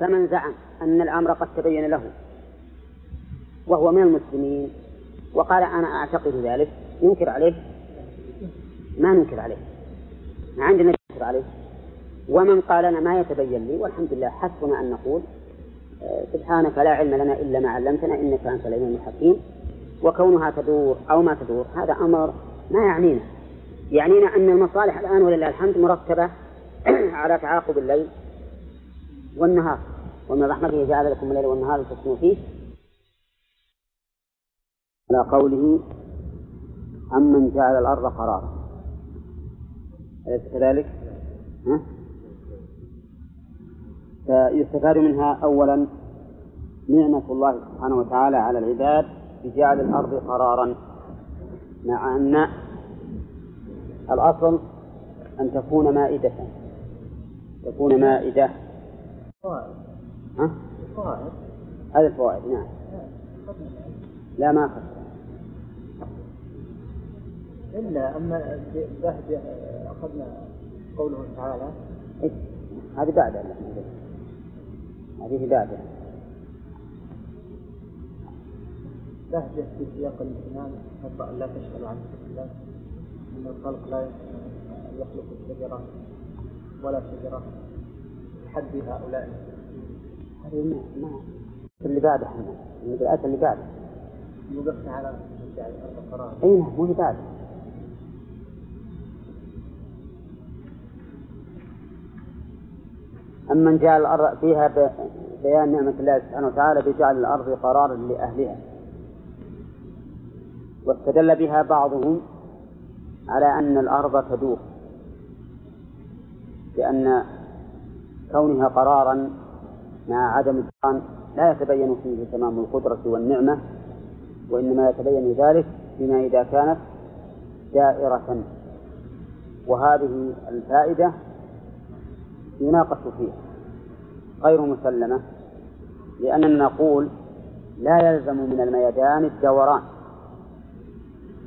فمن زعم أن الأمر قد تبين له وهو من المسلمين وقال أنا أعتقد ذلك ينكر عليه؟ ما ننكر عليه. ما عندنا ننكر عليه. ومن قال لنا ما يتبين لي والحمد لله حسبنا أن نقول آه، سبحانك لا علم لنا إلا ما علمتنا إنك أنت العليم الحكيم. وكونها تدور أو ما تدور هذا أمر ما يعنينا. يعنينا أن المصالح الآن ولله الحمد مرتبة على تعاقب الليل. والنهار. ومن رحمته جعل لكم الليل والنهار لتسكنوا فيه. على قوله أمن جعل الأرض قرارا. أليس كذلك؟ ها؟ فيستفاد منها أولا نعمة الله سبحانه وتعالى على العباد بجعل الأرض قرارا مع أن الأصل أن تكون مائدة. تكون مائدة. ها؟ هذه الفوائد نعم. لا ما أخذ إلا أما بهد أخذنا قوله تعالى. إيه؟ هذه بعد هذه بعد بهجة في سياق الإيمان حتى أن لا تشغل عن الله أن الخلق لا يخلق الشجرة ولا شجرة. حد هؤلاء؟ اللي بعده. الآية اللي بعده. وقفنا على أي نعم مو اللي بعده. أمن جعل الأرض فيها بيان نعمة الله سبحانه وتعالى بجعل الأرض قرارا لأهلها. واستدل بها بعضهم على أن الأرض تدور لأن كونها قرارا مع عدم الدخان لا يتبين فيه تمام القدرة والنعمة وإنما يتبين ذلك بما إذا كانت دائرة. وهذه الفائدة يناقش فيها غير مسلمة لأننا نقول لا يلزم من الميدان الدوران.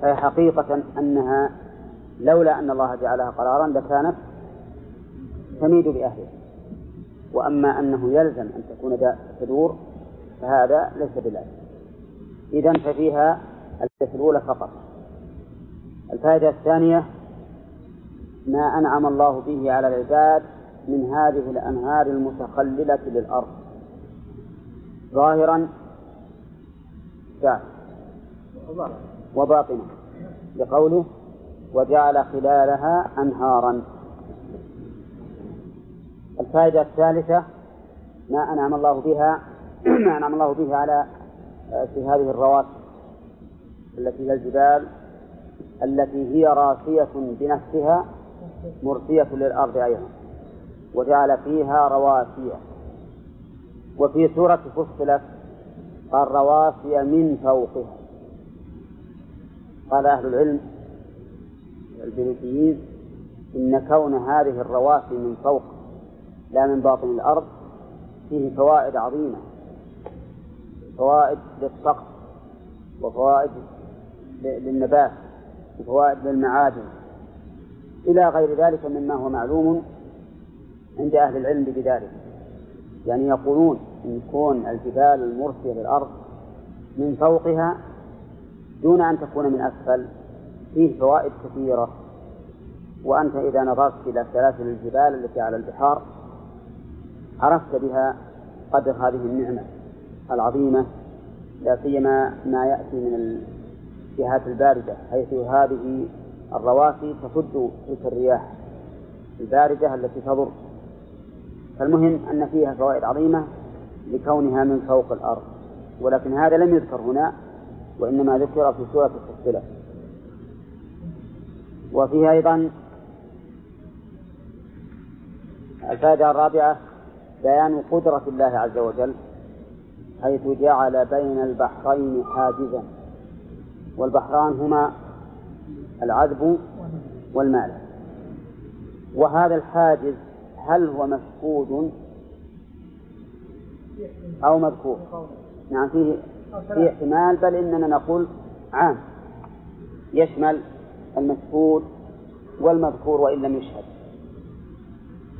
فهي حقيقة أنها لولا أن الله جعلها قرارا لكانت تميد بأهلها وأما أنه يلزم أن تكون تدور فهذا ليس بلازم. إذا ففيها الفائدة الأولى فقط. الفائدة الثانية ما أنعم الله به على العباد من هذه الأنهار المتخللة للأرض. ظاهرا وباطنا. لقوله وجعل خلالها أنهارا. الفائدة الثالثة ما أنعم الله بها ما أنعم الله به على في هذه الرواسي التي هي الجبال التي هي راسية بنفسها مرسية للأرض أيضا وجعل فيها رواسي. وفي سورة فصلت قال رواسي من فوقها. قال أهل العلم البيوتيين إن كون هذه الرواسي من فوق لا من باطن الأرض فيه فوائد عظيمة. فوائد للسقف وفوائد للنبات وفوائد للمعادن. إلى غير ذلك مما هو معلوم عند أهل العلم بذلك. يعني يقولون إن كون الجبال المرسية للأرض من فوقها دون أن تكون من أسفل فيه فوائد كثيرة. وأنت إذا نظرت إلى سلاسل الجبال التي على البحار عرفت بها قدر هذه النعمة العظيمة لا سيما ما يأتي من الجهات الباردة حيث هذه الرواسي تصد تلك الرياح الباردة التي تضر. فالمهم أن فيها فوائد عظيمة لكونها من فوق الأرض ولكن هذا لم يذكر هنا وإنما ذكر في سورة الفصلة. وفيها أيضا الفائدة الرابعة بيان قدرة الله عز وجل حيث جعل بين البحرين حاجزا والبحران هما العذب والمال. وهذا الحاجز هل هو مفقود أو مذكور؟ نعم فيه في احتمال بل إننا نقول عام. يشمل المشهود والمذكور وإن لم يشهد.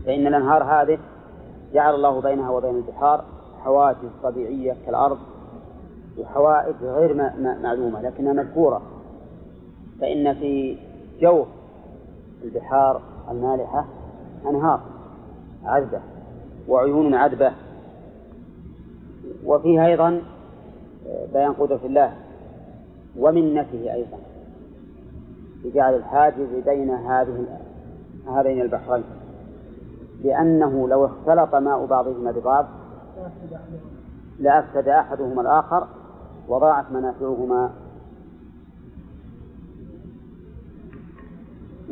فإن الأنهار هذه جعل الله بينها وبين البحار حواجز طبيعية كالأرض وحوائج غير معلومة لكنها مذكورة. فإن في جوف البحار المالحة أنهار عذبة وعيون عذبة. وفيها أيضا بيان قدرة الله ومنته أيضا بجعل الحاجز بين هذه هذين البحرين. لأنه لو اختلط ماء بعضهما ببعض لأفسد أحدهما الآخر وضاعت منافعهما.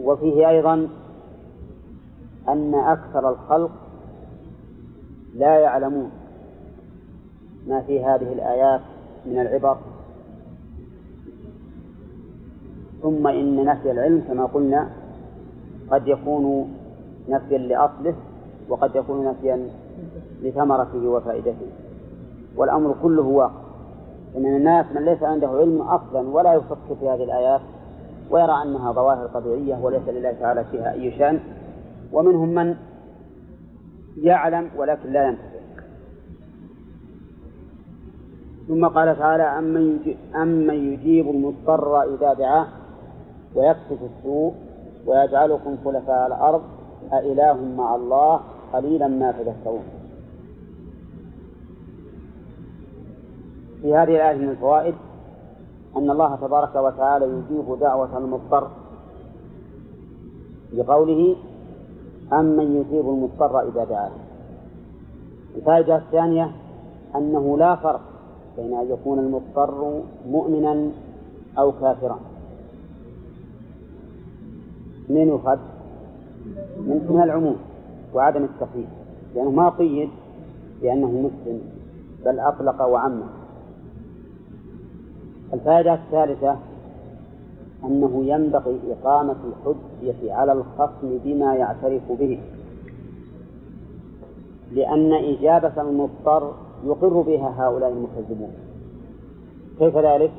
وفيه أيضا أن أكثر الخلق لا يعلمون ما في هذه الآيات من العبر. ثم إن نفي العلم كما قلنا قد يكون نفيا لأصله وقد يكون نفيا لثمرته وفائدته. والأمر كله واقع. إن الناس من ليس عنده علم أصلا ولا يفكر في هذه الآيات ويرى أنها ظواهر طبيعية وليس لله تعالى فيها أي شأن ومنهم من يعلم ولكن لا ينتفع. ثم قال تعالى أمن يجيب, أمن يجيب المضطر إذا دعاه ويكشف السوء ويجعلكم خلفاء الأرض أإله مع الله قليلا ما تذكرون. في هذه الآية من الفوائد أن الله تبارك وتعالى يجيب دعوة المضطر بقوله أمن يجيب المضطر إذا دعاه. الفائدة الثانية أنه لا فرق بين أن يكون المضطر مؤمنا أو كافرا. من يخد من العموم وعدم التقييد. لأنه ما قيد بأنه مسلم بل أطلق وعمه. الفائدة الثالثة أنه ينبغي إقامة الحجة على الخصم بما يعترف به. لأن إجابة المضطر يقر بها هؤلاء المكذبون. كيف ذلك؟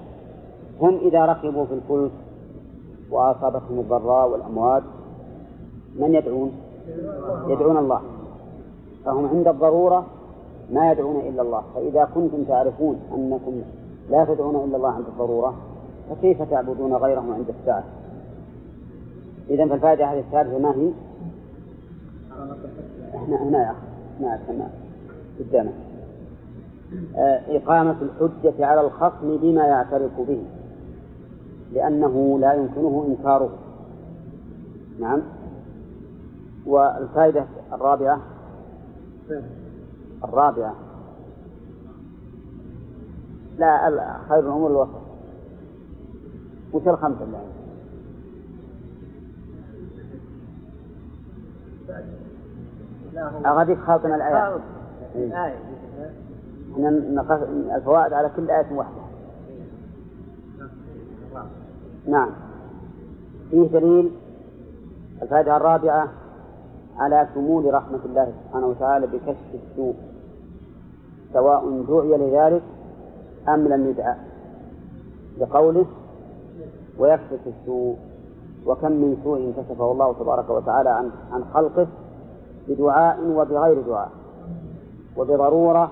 هم إذا ركبوا في الفلك وأصابتهم الضراء والأموات من يدعون؟ يدعون الله. فهم عند الضرورة ما يدعون إلا الله. فإذا كنتم تعرفون أنكم لا تدعون إلا الله عند الضرورة فكيف تعبدون غيره عند الساعة؟ إذا فالفائدة هذه الثالثة ما هي؟ هنا هنا يا أخي هنا. قدامك. آه، إقامة الحجة على الخصم بما يعترف به لأنه لا يمكنه إنكاره. نعم. والفائدة الرابعة؟ الرابعة. لا خير الأمور الوسط وش الخمسة اللي أغاديك خاطنا الآيات إحنا الفوائد على كل آية واحدة. نعم. فيه دليل الفائدة الرابعة على شمول رحمة الله سبحانه وتعالى بكشف السوء سواء دعي لذلك أم لم يدعى لقوله ويكشف السوء وكم من سوء كشفه الله تبارك وتعالى عن عن خلقه بدعاء وبغير دعاء وبضرورة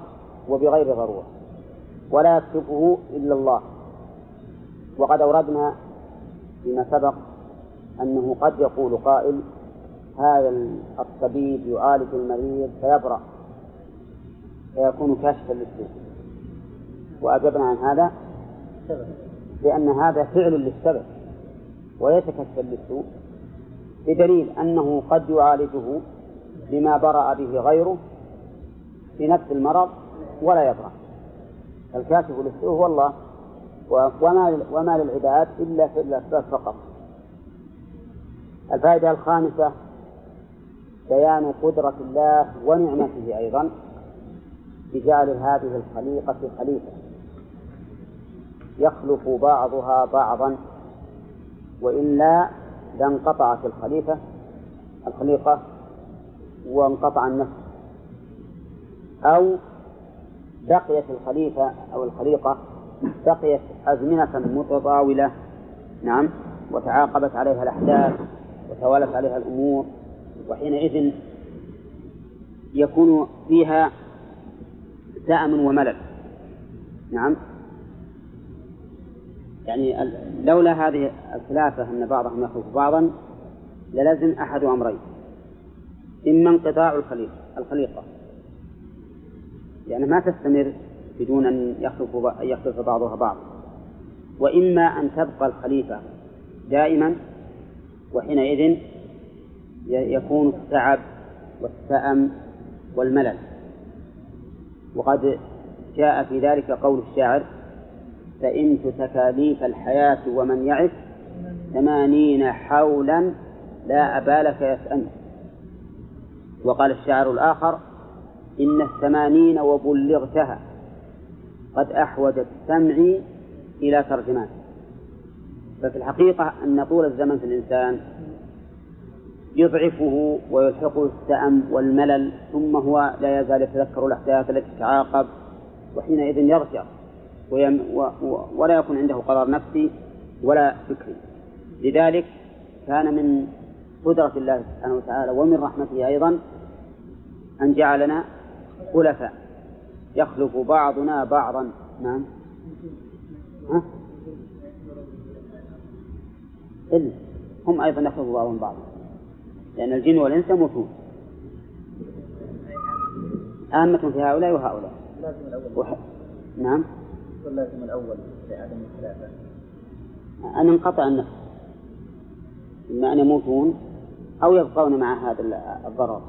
وبغير ضرورة ولا يكشفه إلا الله. وقد أوردنا فيما سبق أنه قد يقول قائل هذا الطبيب يعالج المريض فيبرأ فيكون كاشفا للسوء وأجبنا عن هذا لأن هذا فعل للسبب ويتكفل للسوء بدليل أنه قد يعالجه بما برأ به غيره في نفس المرض ولا يبرأ. الكاشف للسوء هو الله وما وما للعباد إلا في الأسباب فقط. الفائدة الخامسة بيان قدرة الله ونعمته أيضا بجعل هذه الخليقة خليفة. يخلف بعضها بعضا وإلا لانقطعت الخليفة الخليقة وانقطع النفس. أو بقيت الخليفة أو الخليقة بقيت أزمنة متطاولة. نعم وتعاقبت عليها الأحداث وتوالت عليها الأمور. وحينئذ يكون فيها سأم وملل. نعم. يعني لولا هذه الخلافة أن بعضهم يخلف بعضا للزم أحد أمرين. إما انقطاع الخليقة الخليقة. يعني ما تستمر بدون أن يخلف يخلف بعضها بعض وإما أن تبقى الخليفة دائما وحينئذ يكون التعب والسأم والملل. وقد جاء في ذلك قول الشاعر فإنت تكاليف الحياة ومن يعش ثمانين حولا لا أبالك يسأم وقال الشاعر الآخر إن الثمانين وبلغتها قد أحوجت سمعي إلى ترجمان. ففي الحقيقة أن طول الزمن في الإنسان يضعفه ويلحقه السأم والملل ثم هو لا يزال يتذكر الأحداث التي تتعاقب وحينئذ يرجع ويم و و ولا يكون عنده قرار نفسي ولا فكري. لذلك كان من قدرة الله سبحانه وتعالى ومن رحمته أيضا أن جعلنا خلفاء. يخلف بعضنا بعضا. نعم. ها؟ إلا هم أيضا يخلف بعضهم بعضا. لأن الجن والإنس يموتون عامة في هؤلاء وهؤلاء. وح... نعم. لازم الأول لعدم الخلافة أن انقطع النفس. إما أن يموتون أو يبقون مع هذا الضرر.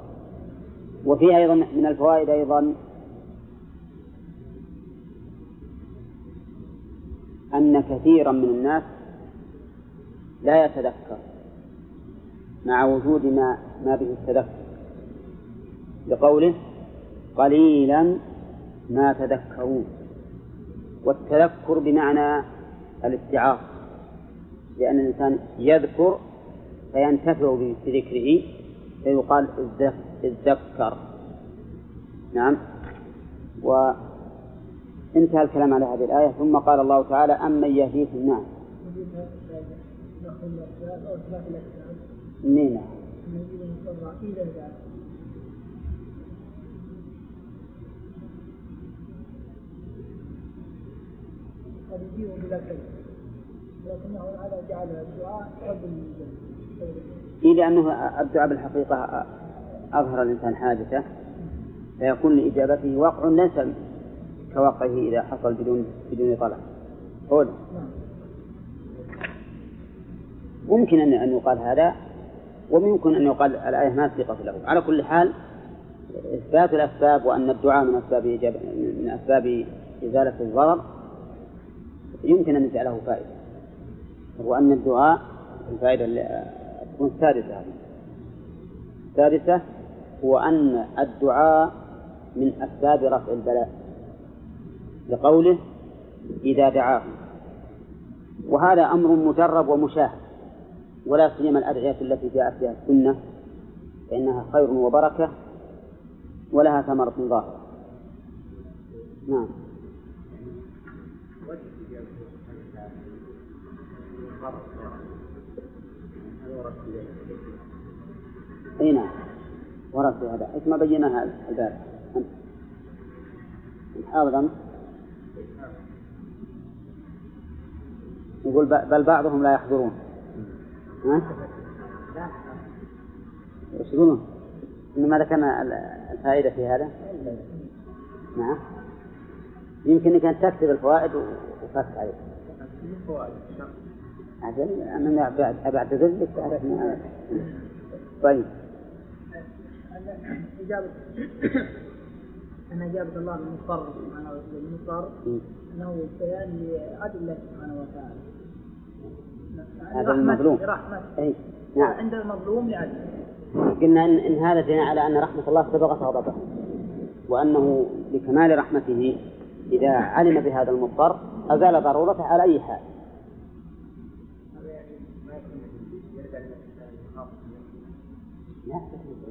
وفيه أيضا من الفوائد أيضا أن كثيرا من الناس لا يتذكر. مع وجود ما ما به التذكر. لقوله قليلا ما تذكرون والتذكر بمعنى الاستعاضة لأن الإنسان يذكر فينتفع بذكره فيقال اتذكر نعم. وانتهى الكلام على هذه الآية. ثم قال الله تعالى أمن يهديكم نعم نعم قد يجيب بلا لكنه هذا جعل الدعاء قبل إيه لأنه الدعاء بالحقيقة أظهر الإنسان حاجته فيكون لإجابته وقع ليس كوقعه إذا حصل بدون بدون طلب. قول. ممكن أن أن يقال هذا وممكن أن يقال الآية ما صيغة له. على كل حال إثبات الأسباب وأن الدعاء من أسباب من أسباب إزالة الضرر يمكن أن يجعله فائدة. هو أن الدعاء الفائدة تكون السادسة السادسة هو أن الدعاء من أسباب رفع البلاء. لقوله إذا دعاهم. وهذا أمر مجرب ومشاهد. ولا سيما الأدعية التي جاءت بها السنة فإنها خير وبركة ولها ثمرة ظاهرة. نعم. أي نعم. ورد هذا. إيش ما بيناها الباب حافظ أنت؟ يقول بل بعضهم لا يحضرون. يقولون؟ انما ذكرنا الفائدة في هذا؟ نعم. يمكن إنك أنت تكتب الفوائد وفك عليك أجل أنا بعتذر لك طيب. إجابة أن إجابة الله المضطر سبحانه وتعالى. المضطر أنه بيان لعدل الله سبحانه وتعالى. هذا المظلوم. أي نعم. عند المظلوم لعدل قلنا إن, إن هذا دليل على أن رحمة الله سبقت غضبه وأنه لكمال رحمته إذا علم بهذا المضطر أزال ضرورته على أي حال.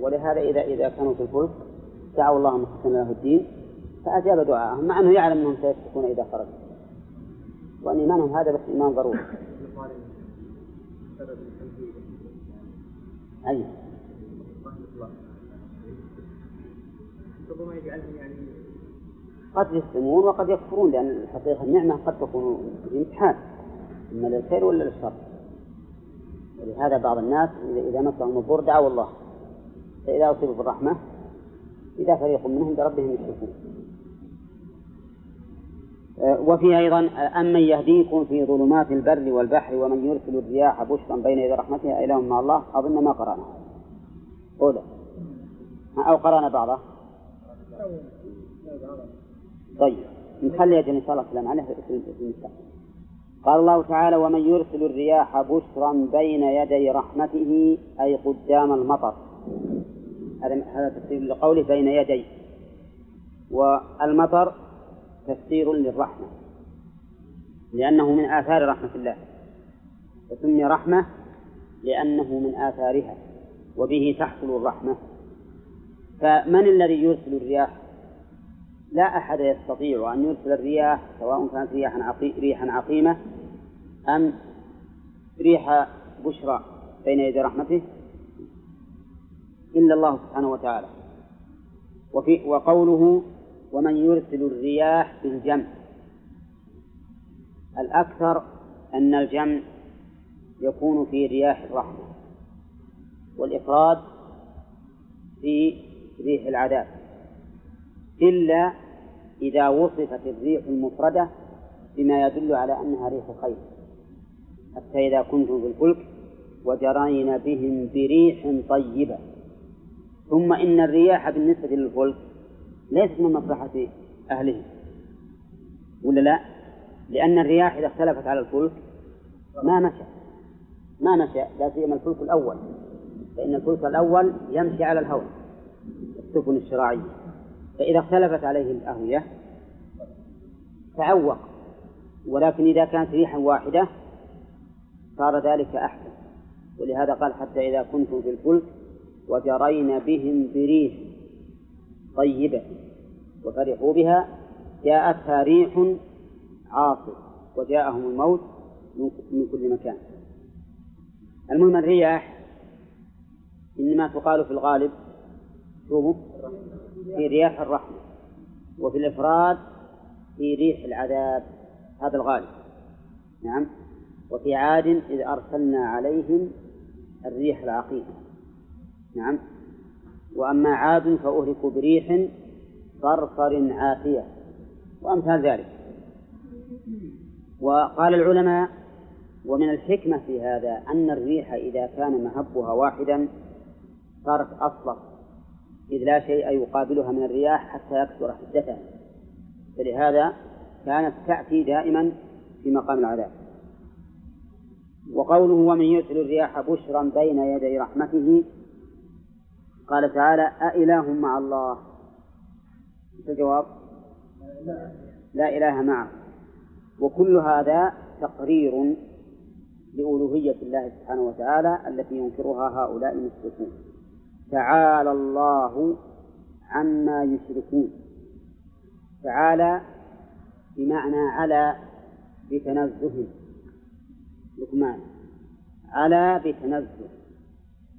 ولهذا إذا إذا كانوا في الفلك دعوا الله مخلصين له الدين فأجاب دعاءهم مع أنه يعلم أنهم سيسكتون إذا خرجوا. وأن إيمانهم هذا بس إيمان ضروري. أي. قد يسلمون وقد يكفرون لأن الحقيقة النعمة قد تكون امتحان إما للخير ولا للشر. ولهذا بعض الناس إذا مسهم الضر دعوا الله فإذا أصيبوا بالرحمة إذا فريق منهم بربهم يشركون. وفي أيضا أمن يهديكم في ظلمات البر والبحر ومن يرسل الرياح بشرا بين يدي رحمته إله مع الله أظن ما قرأنا. أولى أو قرأنا بعضه طيب. نخلي أجل إن شاء الله الكلام عليه في المستقبل قال الله تعالى ومن يرسل الرياح بشرا بين يدي رحمته أي قدام المطر. هذا هذا تفسير لقوله بين يدي. والمطر تفسير للرحمة لأنه من آثار رحمة الله وسمي رحمة لأنه من آثارها وبه تحصل الرحمة فمن الذي يرسل الرياح؟ لا أحد يستطيع أن يرسل الرياح سواء كانت رياحا عقي... ريحا عقيمة أم ريح بشرى بين يدي رحمته إلا الله سبحانه وتعالى وفي وقوله ومن يرسل الرياح بالجمع الأكثر أن الجمع يكون في رياح الرحمة والإفراد في ريح العذاب. إلا إذا وصفت الريح المفردة بما يدل على أنها ريح خير حتى إذا كنتم في الفلك وجرين بهم بريح طيبة. ثم إن الرياح بالنسبة للفلك ليست من مصلحة أهله. ولا لا؟ لأن الرياح إذا اختلفت على الفلك ما مشى. ما مشى لا سيما الفلك الأول. فإن الفلك الأول يمشي على الهواء السفن الشراعية فإذا اختلفت عليه الأهوية تعوق. ولكن إذا كانت ريحا واحدة صار ذلك أحسن. ولهذا قال حتى إذا كنتم في الفلك وجرين بهم بريح. طيبة وفرحوا بها جاءتها ريح عاصف وجاءهم الموت من كل مكان. المهم الرياح إنما تقال في الغالب في رياح الرحمة وفي الإفراد في ريح العذاب هذا الغالب. نعم. وفي عاد إذ أرسلنا عليهم الريح العقيم نعم. وأما عاد فأهلكوا بريح صرصر عاتية وأمثال ذلك. وقال العلماء ومن الحكمة في هذا أن الريح إذا كان مهبها واحدا صارت أصلب إذ لا شيء يقابلها من الرياح حتى يكثر حدتها. فلهذا كانت تأتي دائما في مقام العذاب. وقوله ومن يرسل الرياح بشرا بين يدي رحمته قال تعالى أإله مع الله. الجواب؟ لا إله معه. وكل هذا تقرير لألوهية الله سبحانه وتعالى التي ينكرها هؤلاء المشركون. تعالى الله عما يشركون. تعالى بمعنى على بتنزه. لقمان على بتنزه.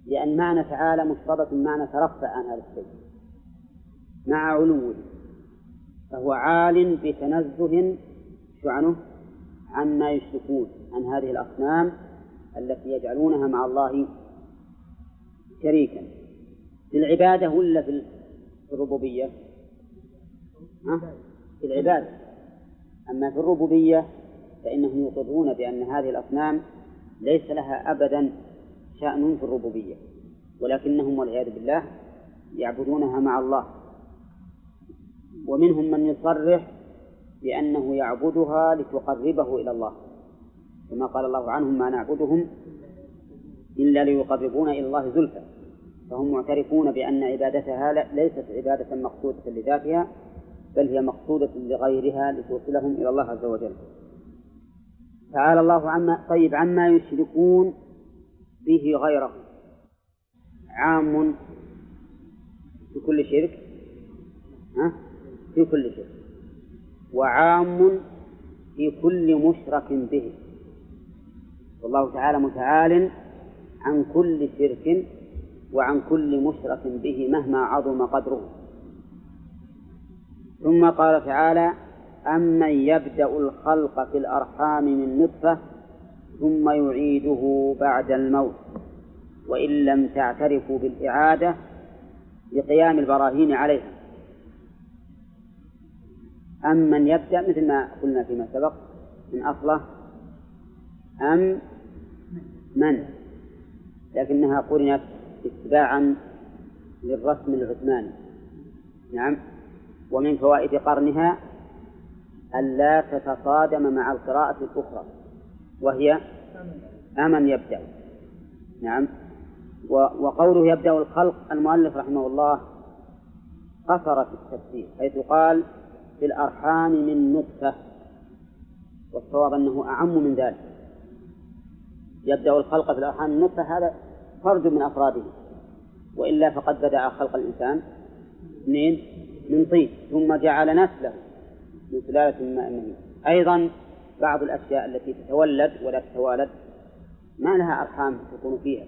لأن معنى تعالى مشترط معنى ترفع عن هذا الشيء مع علوه فهو عال بتنزه شو عنه عما يشركون عن هذه الأصنام التي يجعلونها مع الله شريكا في العبادة ولا في الربوبية؟ ها؟ في العبادة أما في الربوبية فإنهم يقرون بأن هذه الأصنام ليس لها أبدا شأن في الربوبية. ولكنهم والعياذ بالله يعبدونها مع الله. ومنهم من يصرح بأنه يعبدها لتقربه إلى الله. كما قال الله عنهم ما نعبدهم إلا ليقربونا إلى الله زلفى فهم معترفون بأن عبادتها ليست عبادة مقصودة لذاتها بل هي مقصودة لغيرها لتوصلهم إلى الله عز وجل. تعالى الله عما طيب عما يشركون به غيره. عام في كل شرك. ها؟ في كل شرك. وعام في كل مشرك به. والله تعالى متعال عن كل شرك وعن كل مشرك به مهما عظم قدره. ثم قال تعالى أمن يبدأ الخلق في الأرحام من نطفة ثم يعيده بعد الموت وإن لم تعترفوا بالإعادة بقيام البراهين عليها. أمن يبدأ؟ مثل ما قلنا فيما سبق من أصله. أم من؟ لكنها قرنت اتباعا للرسم العثماني. نعم. ومن فوائد قرنها ألا تتصادم مع القراءة الأخرى. وهي أمن يبدأ. نعم. وقوله يبدأ الخلق المؤلف رحمه الله قصر في التفسير حيث قال في الأرحام من نطفة. والصواب أنه أعم من ذلك. يبدأ الخلق في الأرحام من نطفة هذا فرد من أفراده. وإلا فقد بدأ خلق الإنسان من من طين ثم جعل نسله من سلالة ماء أيضا بعض الأشياء التي تتولد ولا تتوالد ما لها أرحام تكون فيها.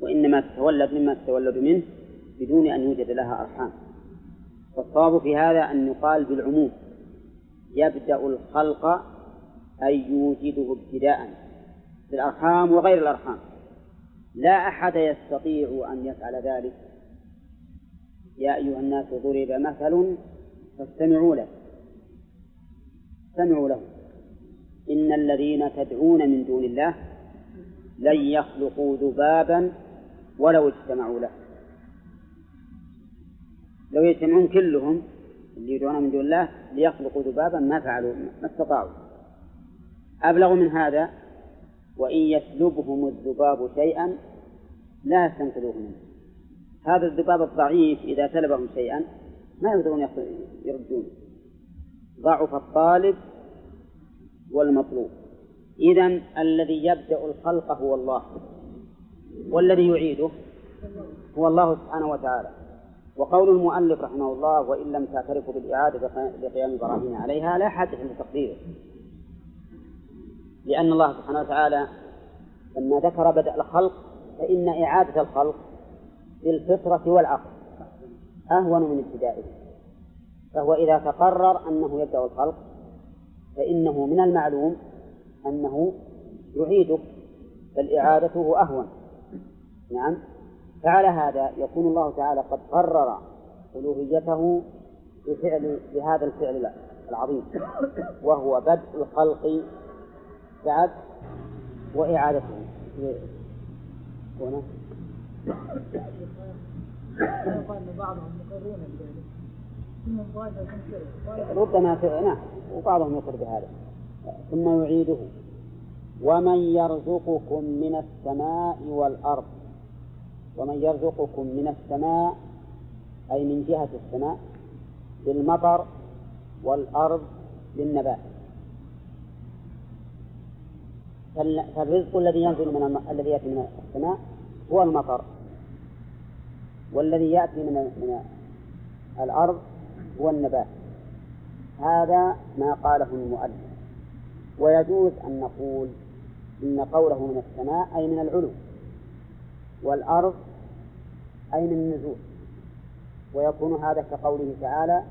وإنما تتولد مما تتولد منه بدون أن يوجد لها أرحام. والصواب في هذا أن يقال بالعموم يبدأ الخلق أي يوجده ابتداء في الأرحام وغير الأرحام. لا أحد يستطيع أن يفعل ذلك. يا أيها الناس ضرب مثل فاستمعوا له. استمعوا له. إن الذين تدعون من دون الله لن يخلقوا ذبابا ولو اجتمعوا له. لو يجتمعون كلهم اللي يدعون من دون الله ليخلقوا ذبابا ما فعلوا ما استطاعوا. أبلغ من هذا وإن يسلبهم الذباب شيئا لا يستنقذوه منه. هذا الذباب الضعيف إذا سلبهم شيئا ما يقدرون يردونه ضعف الطالب والمطلوب. إذا الذي يبدأ الخلق هو الله والذي يعيده هو الله سبحانه وتعالى. وقول المؤلف رحمه الله وإن لم تعترفوا بالإعادة لقيام البراهين عليها لا حاجة لتقديره لأن الله سبحانه وتعالى لما ذكر بدء الخلق فإن إعادة الخلق بالفطرة والعقل أهون من ابتدائه. فهو إذا تقرر أنه يبدأ الخلق فإنه من المعلوم أنه يعيده بل إعادته أهون. نعم. فعلى هذا يكون الله تعالى قد قرر ألوهيته بفعل بهذا الفعل العظيم وهو بدء الخلق بعد وإعادته. هنا. بعضهم مقرون ربما نعم وبعضهم يقر بهذا. ثم يعيده. ومن يرزقكم من السماء والأرض ومن يرزقكم من السماء أي من جهة السماء بالمطر والأرض بالنبات فالرزق الذي ينزل من الم... الذي يأتي من السماء هو المطر. والذي يأتي من من الأرض هو النبات هذا ما قاله المؤلف. ويجوز أن نقول إن قوله من السماء أي من العلو والأرض أي من النزول ويكون هذا كقوله تعالى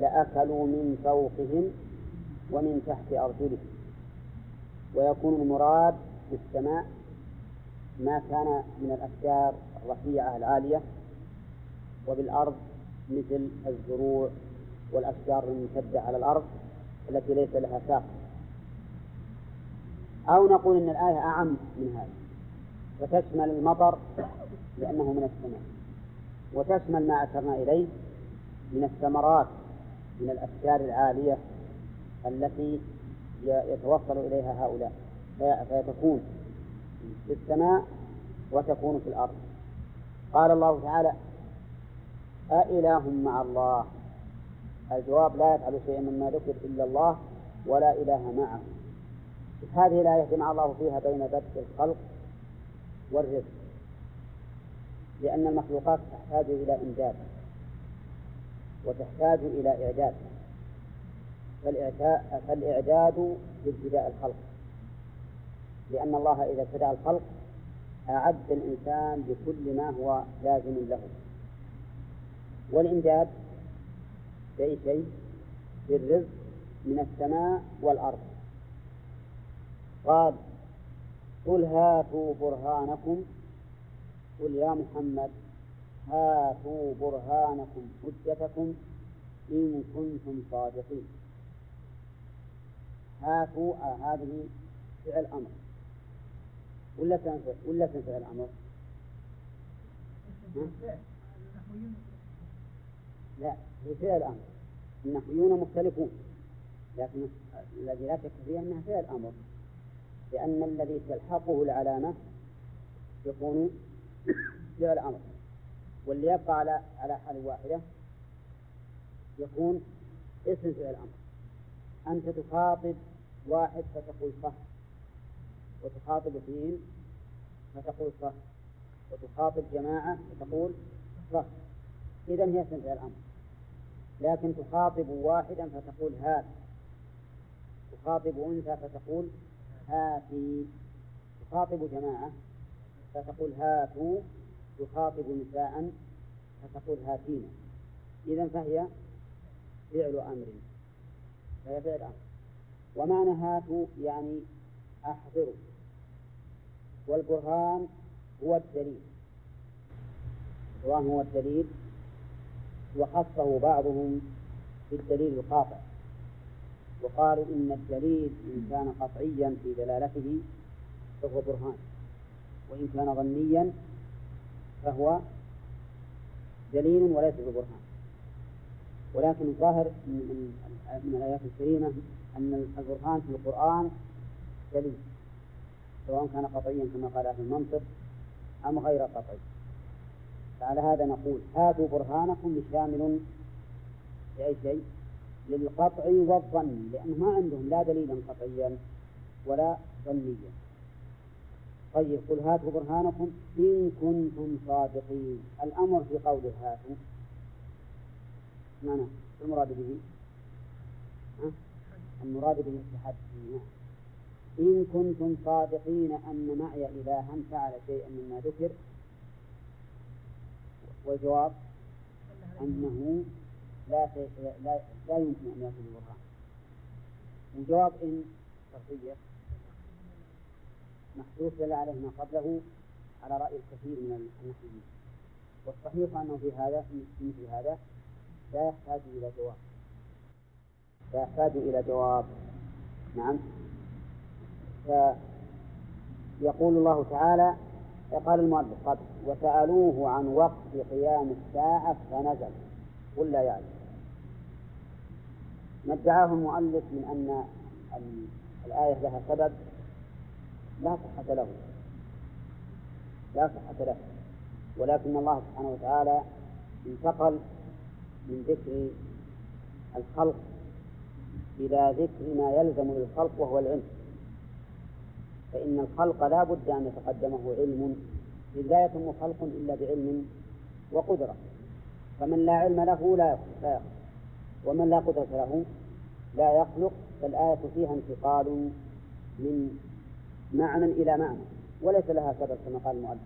لأكلوا من فوقهم ومن تحت أرجلهم. ويكون المراد بالسماء ما كان من الأشجار الرفيعة العالية وبالأرض مثل الزروع والأشجار الممتدة على الأرض التي ليس لها ساق. أو نقول إن الآية أعم من هذا. وتشمل المطر لأنه من السماء. وتشمل ما أشرنا إليه من الثمرات من الأشجار العالية التي يتوصل إليها هؤلاء. فيتكون في السماء وتكون في الأرض. قال الله تعالى أإله مع الله. الجواب لا يفعل شيئا مما ذكر إلا الله ولا إله معه. هذه الآية جمع الله فيها بين بدء الخلق والرزق لأن المخلوقات تحتاج إلى إمداد وتحتاج إلى إعداد. فالإعداد لابتداء الخلق لأن الله إذا ابتدأ الخلق أعد الإنسان بكل ما هو لازم له. والإمداد بأي شيء؟ بالرزق من السماء والأرض. قال قل هاتوا برهانكم. قل يا محمد هاتوا برهانكم حجتكم إن كنتم صادقين. هاتوا آه هذه فعل أمر. ولا تنفع ولا تنفع الأمر؟ لا هي فعل أمر النحويون مختلفون لكن الذي لا شك فيه أنها فعل أمر لأن الذي تلحقه العلامة يكون فعل أمر واللي يبقى على على حال واحدة يكون اسم فعل أمر أنت تخاطب واحد فتقول صح وتخاطب اثنين فتقول صح وتخاطب جماعة فتقول صح. إذا هي اسم فعل أمر لكن تخاطب واحدا فتقول هات تخاطب أنثى فتقول هاتي. تخاطب جماعة فتقول هاتوا. تخاطب نساء فتقول هاتينا إذا فهي فعل أمر. فهي فعل أمر. ومعنى هاتوا يعني أحضروا. والبرهان هو الدليل. البرهان هو الدليل. وخصه بعضهم بالدليل القاطع. وقالوا إن الدليل إن كان قطعيا في دلالته فهو برهان وإن كان ظنيا فهو دليل وليس ببرهان. ولكن الظاهر من, من الآيات الكريمة أن البرهان في القرآن دليل سواء كان قطعيا كما قال أهل المنطق أم غير قطعي. فعلى هذا نقول هاتوا برهانكم شامل لأي شيء للقطع والظن لأنه ما عندهم لا دليلا قطعيا ولا ظنيا. طيب قل هاتوا برهانكم إن كنتم صادقين. الأمر في قوله هاتوا. معنى المراد به؟ المراد به التحدي نعم إن كنتم صادقين أن معي إلها فعل شيئا مما ذكر والجواب أنه لا لا لا يمكن أن يأتي بالبرهان وجواب إن شرطية محذوف دل عليه ما قبله على رأي الكثير من النحويين والصحيح أنه في هذا في مثل هذا لا يحتاج إلى جواب. لا يحتاج إلى جواب. نعم. فيقول الله تعالى قال المؤلف قد وسألوه عن وقت قيام الساعة فنزل. قل لا يعلم. ما ادعاه المؤلف من أن الآية لها سبب. لا صحة له. لا صحة له. ولكن الله سبحانه وتعالى انتقل من ذكر الخلق إلى ذكر ما يلزم للخلق وهو العلم. فإن الخلق لا بد أن يتقدمه علم إذ لا يتم خلق إلا بعلم وقدرة. فمن لا علم له لا يخلق, ومن لا قدرة له لا يخلق. فالآية فيها انتقال من معنى إلى معنى وليس لها سبب كما قال المؤلف.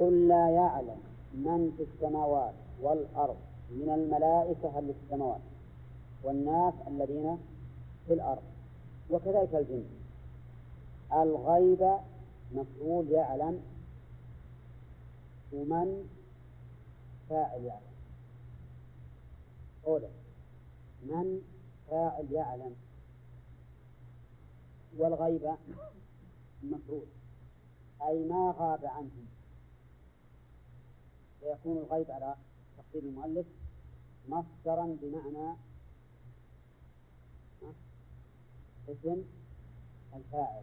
قل لا يعلم من في السماوات والأرض من الملائكة هل السماوات والناس الذين في الأرض وكذلك الجن. الغيب مفعول يعلم ومن فاعل يعلم. أولا من فاعل يعلم؟ والغيب مفعول. أي ما غاب عنهم فيكون الغيب على تقدير المؤلف مصدرا بمعنى اسم الفاعل.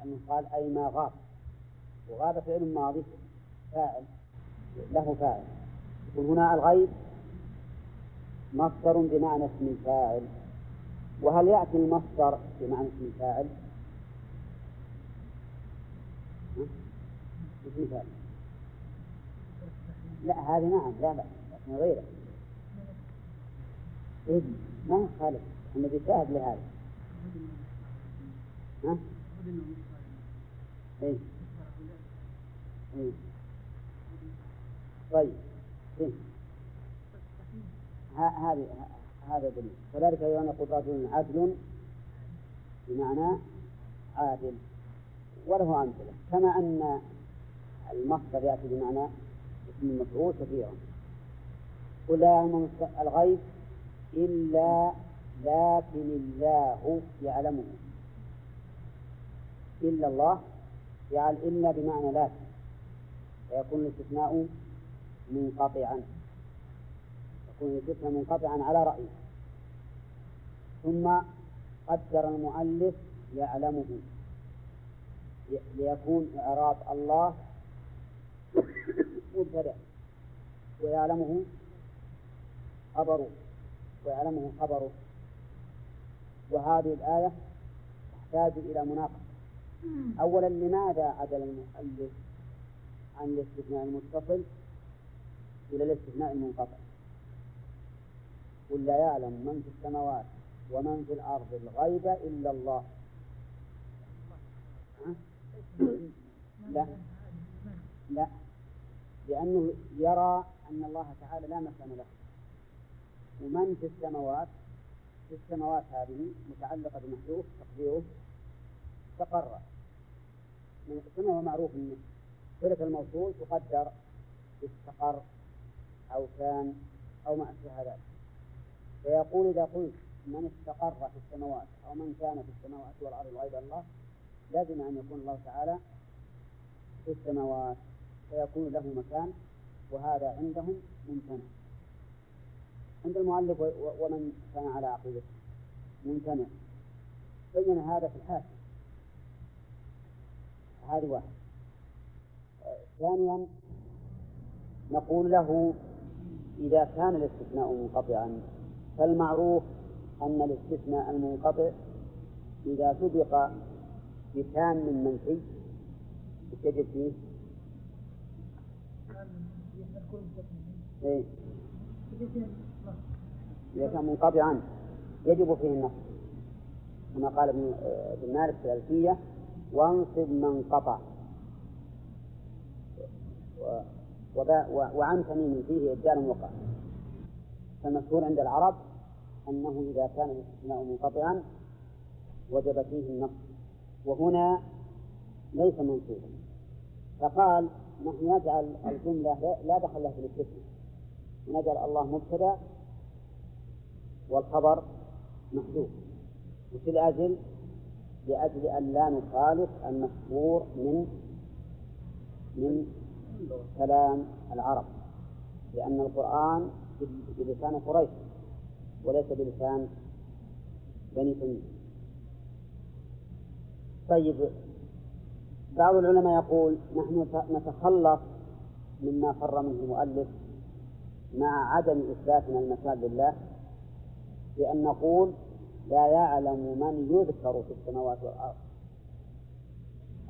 لأنه قال أي ما غاب. وغاب فعل ماضي فاعل له فاعل. يقول هنا الغيب مصدر بمعنى اسم الفاعل. وهل يأتي المصدر بمعنى اسم الفاعل؟ اسم الفاعل. لا هذه نعم لا لا لكن غيره. إيه ما يخالف النبي شاهد لهذا. ها؟ إيه؟ إيه؟ طيب إيه؟ هذه هذا دليل كذلك أيضا يقول رجل عدل بمعنى عادل وله أمثلة كما أن المصدر يأتي بمعنى اسم المفعول كثيرا قل لا يعلم الغيب إلا لكن الله يعلمه إلا الله جعل إلا بمعنى لكن فيكون الاستثناء منقطعا. يكون الاستثناء منقطعا على رأيه ثم قدر المؤلف يعلمه. ليكون إعراب الله مبتدأ ويعلمه خبره. ويعلمه خبره. وهذه الآية تحتاج إلى مناقشة. أولا لماذا عدل المؤلف عن الاستثناء المتصل إلى الاستثناء المنقطع؟ قل لا يعلم من في السماوات ومن في الأرض الغيب إلا الله. لا. لا. لأنه يرى أن الله تعالى لا مكان له. ومن في السماوات؟ في السماوات هذه متعلقة بمحذوف تقديره. استقر كما هو معروف أن صلة الموصول تقدر استقر أو كان أو ما أشبه ذلك. فيقول إذا قلت من استقر في السماوات أو من كان في السماوات والأرض غير الله لازم أن يكون الله تعالى في السماوات. فيكون له مكان وهذا عندهم ممتنع. عند المؤلف ومن كان على عقيدته. ممتنع. بين هذا في الحاشية هذه واحد. ثانيا نقول له إذا كان الاستثناء منقطعا فالمعروف أن الاستثناء المنقطع إذا سبق بكان من منفي. يجب فيه؟ إيه؟ إذا كان منقطعا يجب فيه النص. كما قال ابن ابن مالك في الألفية وانصب من قطع. وعن تميم فيه إبدال وقع. فالمشهور عند العرب أنه إذا كان الاستثناء منقطعا وجب فيه النص وهنا ليس منصوبا. فقال نحن نجعل الجملة لا دخل لها في الاستثناء ونجعل الله مبتدأ والخبر محذوف. وش الأجل؟ لأجل أن لا نخالف المشهور من من كلام العرب لأن القرآن بلسان قريش وليس بلسان بني تميم طيب بعض العلماء يقول نحن نتخلص مما فر منه المؤلف مع عدم إثباتنا المكان لله بأن نقول لا يعلم من يذكر في السماوات والأرض.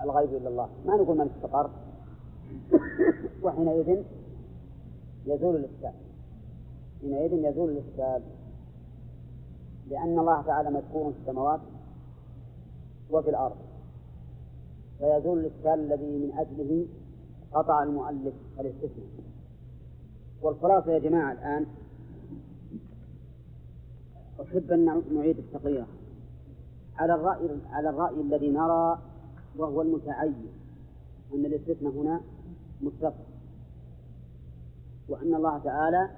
الغيب إلا الله. ما نقول من استقر وحينئذ يزول الإشكال حينئذ يزول الإشكال لأن الله تعالى مذكور في السماوات وفي الأرض. فيزول الإشكال الذي من أجله قطع المؤلف الاستثناء. والخلاصة يا جماعة الآن أحب أن نعيد التقرير على الرأي على الرأي الذي نرى وهو المتعين أن الاستثناء هنا متصل وأن الله تعالى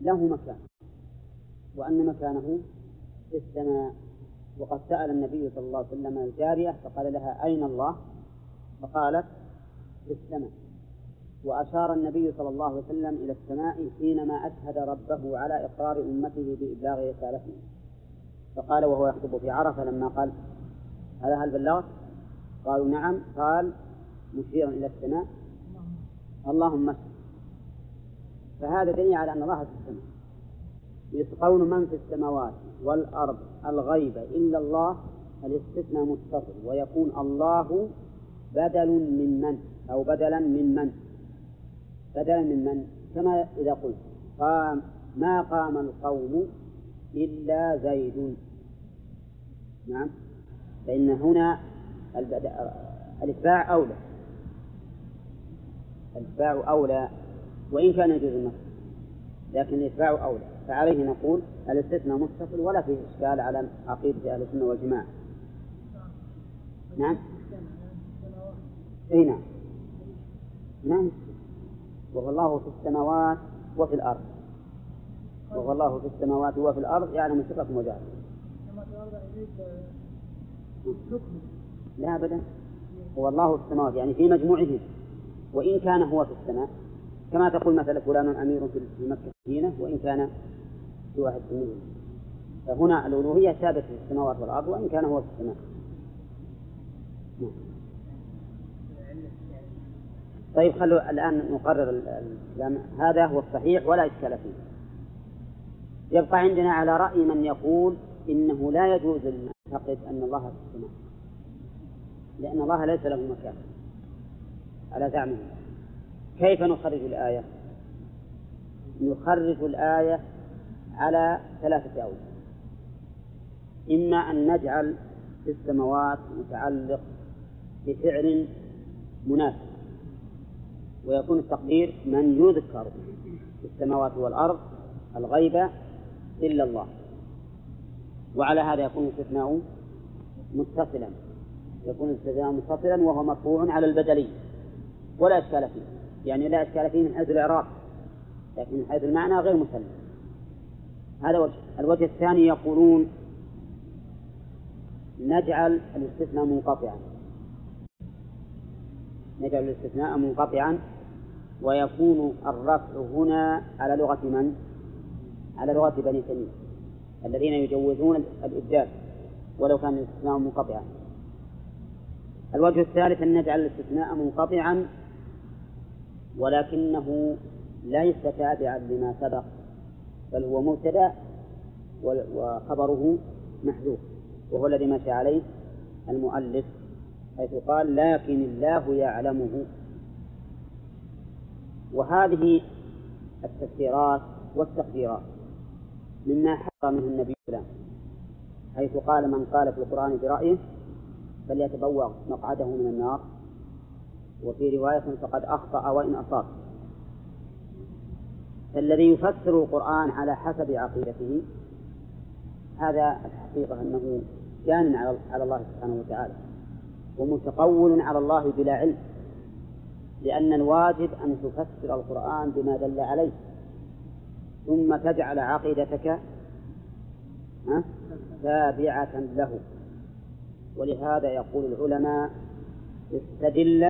له مكان وأن مكانه في السماء. وقد سأل النبي صلى الله عليه وسلم الجارية فقال لها أين الله؟ فقالت في السماء. وأشار النبي صلى الله عليه وسلم إلى السماء حينما أشهد ربه على إقرار أمته بإبلاغ رسالته. فقال وهو يخطب في عرفة لما قال هذا هل بلغت؟ قالوا نعم. قال مشيرا إلى السماء. اللهم اشهد فهذا دليل على أن الله في السماء. يسقون من في السماوات والأرض الغيب إلا الله الاستثناء متصل ويكون الله بدل من من أو بدلا من من. بدلا من من؟ كما إذا قلت. قام. ما قام القوم إلا زيد. نعم. فإن هنا الإتباع أولى. الإتباع أولى. وإن كان يجوز النص لكن الإتباع أولى. فعليه نقول الاستثناء متصل ولا فيه إشكال على عقيدة أهل السنة والجماعة. نعم. أي نعم. نعم. وهو الله في السماوات وفي الأرض. وهو الله في السماوات وفي الأرض يعلم سركم وجهركم لا أبدا. هو الله في السماوات يعني في مجموعه. وإن كان هو في السماء كما تقول مثلا فلان أمير في مكة مدينة وإن كان في واحد المدينة فهنا الألوهية ثابتة في السماوات والأرض وإن كان هو في السماء. نعم. طيب خلوا الآن نقرر هذا هو الصحيح ولا إشكال فيه. يبقى عندنا على رأي من يقول إنه لا يجوز أن نعتقد أن الله في السماء لأن الله ليس له مكان على زعمه. كيف نخرج الآية؟ نخرج الآية على ثلاثة أوجه. إما أن نجعل في السماوات متعلق بفعل مناسب. ويكون التقدير من يذكر في السماوات والأرض الغيب إلا الله. وعلى هذا يكون الاستثناء متصلا. يكون الاستثناء متصلا وهو مرفوع على البدلي. ولا إشكال فيه. يعني لا إشكال فيه من حيث الإعراب. لكن من حيث المعنى غير مسلم. هذا وجه. الوجه الثاني يقولون نجعل الاستثناء منقطعا. نجعل الاستثناء منقطعا ويكون الرفع هنا على لغة من؟ على لغة بني تميم الذين يجوزون الإبدال ولو كان الاستثناء منقطعا الوجه الثالث أن نجعل الاستثناء منقطعا ولكنه ليس تابعا لما سبق بل هو مبتدأ وخبره محذوف وهو الذي مشى عليه المؤلف حيث قال لكن الله يعلمه وهذه التفسيرات والتقديرات مما حق منه النبي صلى حيث قال من قال في القرآن برأيه فليتبوأ مقعده من النار. وفي رواية فقد أخطأ وإن أصاب. فالذي يفسر القرآن على حسب عقيدته هذا الحقيقة أنه جان على الله سبحانه وتعالى ومتقول على الله بلا علم. لأن الواجب أن تفسر القرآن بما دل عليه. ثم تجعل عقيدتك تابعة له. ولهذا يقول العلماء استدل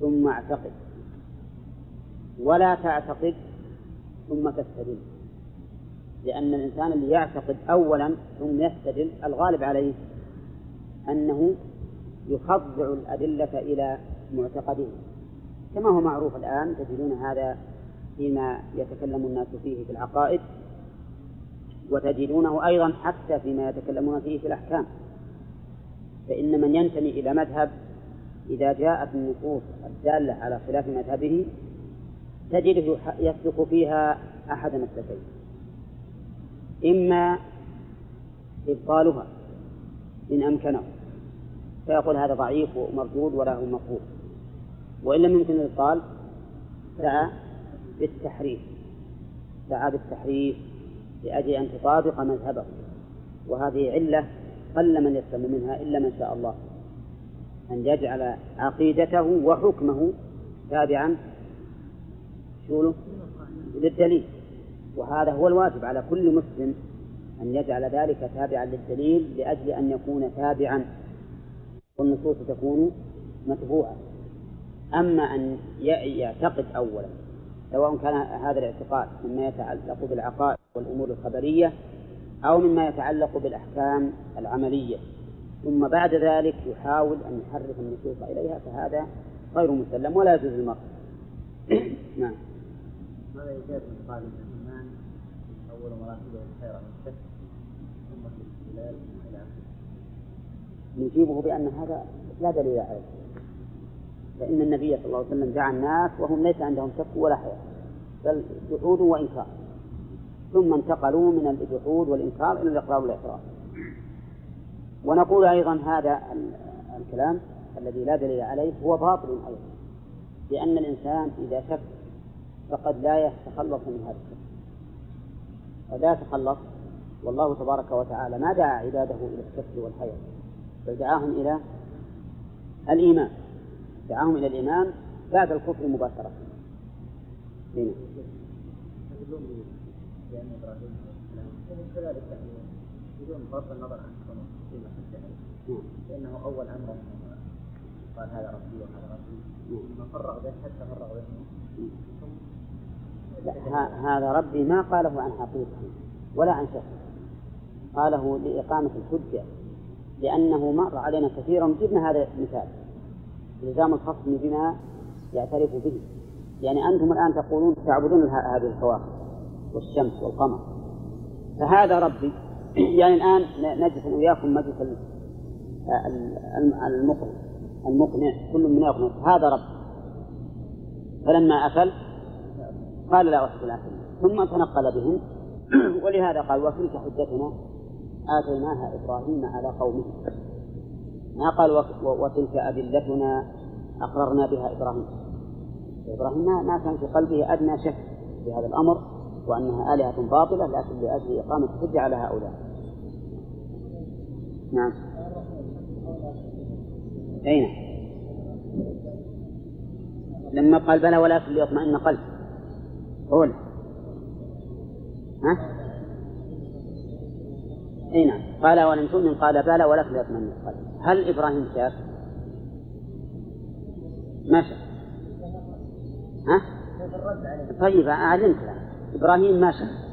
ثم اعتقد. ولا تعتقد ثم تستدل. لأن الإنسان اللي يعتقد أولا ثم يستدل الغالب عليه أنه يخضع الأدلة إلى معتقده. كما هو معروف الآن تجدون هذا فيما يتكلم الناس فيه في العقائد وتجدونه أيضا حتى فيما يتكلمون فيه في الأحكام. فإن من ينتمي إلى مذهب إذا جاءت النصوص الدالة على خلاف مذهبه تجده يسلك فيها أحد مسلكين إما إبطالها إن أمكنه فيقول هذا ضعيف ومردود ولا هو مقبول وإن لم يمكن الإبطال سعى بالتحريف. سعى بالتحريف لأجل أن تطابق مذهبه. وهذه علة قل من يسلم منها إلا من شاء الله. أن يجعل عقيدته وحكمه تابعا. شو للدليل. وهذا هو الواجب على كل مسلم أن يجعل ذلك تابعا للدليل لأجل أن يكون تابعا. والنصوص تكون متبوعة. أما أن يعتقد أولا سواء كان هذا الاعتقاد مما يتعلق بالعقائد والأمور الخبرية أو مما يتعلق بالأحكام العملية. ثم بعد ذلك يحاول أن يحرف النصوص إليها فهذا غير مسلم ولا يجوز المرء نعم. ماذا من الإيمان أول مراتبه الخير ثم نجيبه بأن هذا لا دليل عليه. فإن النبي صلى الله عليه وسلم دعا الناس وهم ليس عندهم شك ولا حياة بل جحود وإنكار. ثم انتقلوا من الجحود والإنكار إلى الإقرار والإعتراف ونقول أيضا هذا الكلام الذي لا دليل عليه هو باطل أيضا لأن الإنسان إذا شك فقد لا يتخلص من هذا الشك. فلا تخلص والله تبارك وتعالى ما دعا عباده إلى الشك والحيرة بل دعاهم إلى الإيمان. دعاهم إلى الإيمان بعد الكفر مباشرة. هنا بدون بغض النظر عن الجهل لأنه أول أمر قال هذا ربي وهذا ربي. ثم فرغ به حتى فرغ به لا هذا ربي ما قاله عن حقيقة ولا عن شخص. قاله لإقامة الحجة لأنه مر علينا كثيرا. جبنا هذا المثال إلزام الخصم بما يعترف به. يعني أنتم الآن تقولون تعبدون هذه الكواكب والشمس والقمر. فهذا ربي. يعني الآن نجلس وإياكم مجلس المقنع المقنع كل منا يقنع. هذا رب. فلما أفل قال لا أحب الآخرين ثم تنقل بهم. ولهذا قال وتلك حجتنا آتيناها إبراهيم على قومه. ما قال وتلك أدلتنا أقررنا بها إبراهيم. إبراهيم ما, كان في قلبه أدنى شك في هذا الأمر وأنها آلهة باطلة لكن لأجل إقامة الحجة على هؤلاء. نعم. أين؟ لما قال بلى ولكن ليطمئن قلب قول. ها؟ اي نعم قال ولم تؤمن؟ قال بلى ولكن ليطمئن قلب هل إبراهيم شاف؟ ما شاف. ها؟ طيب أعلمت إبراهيم ما شاف.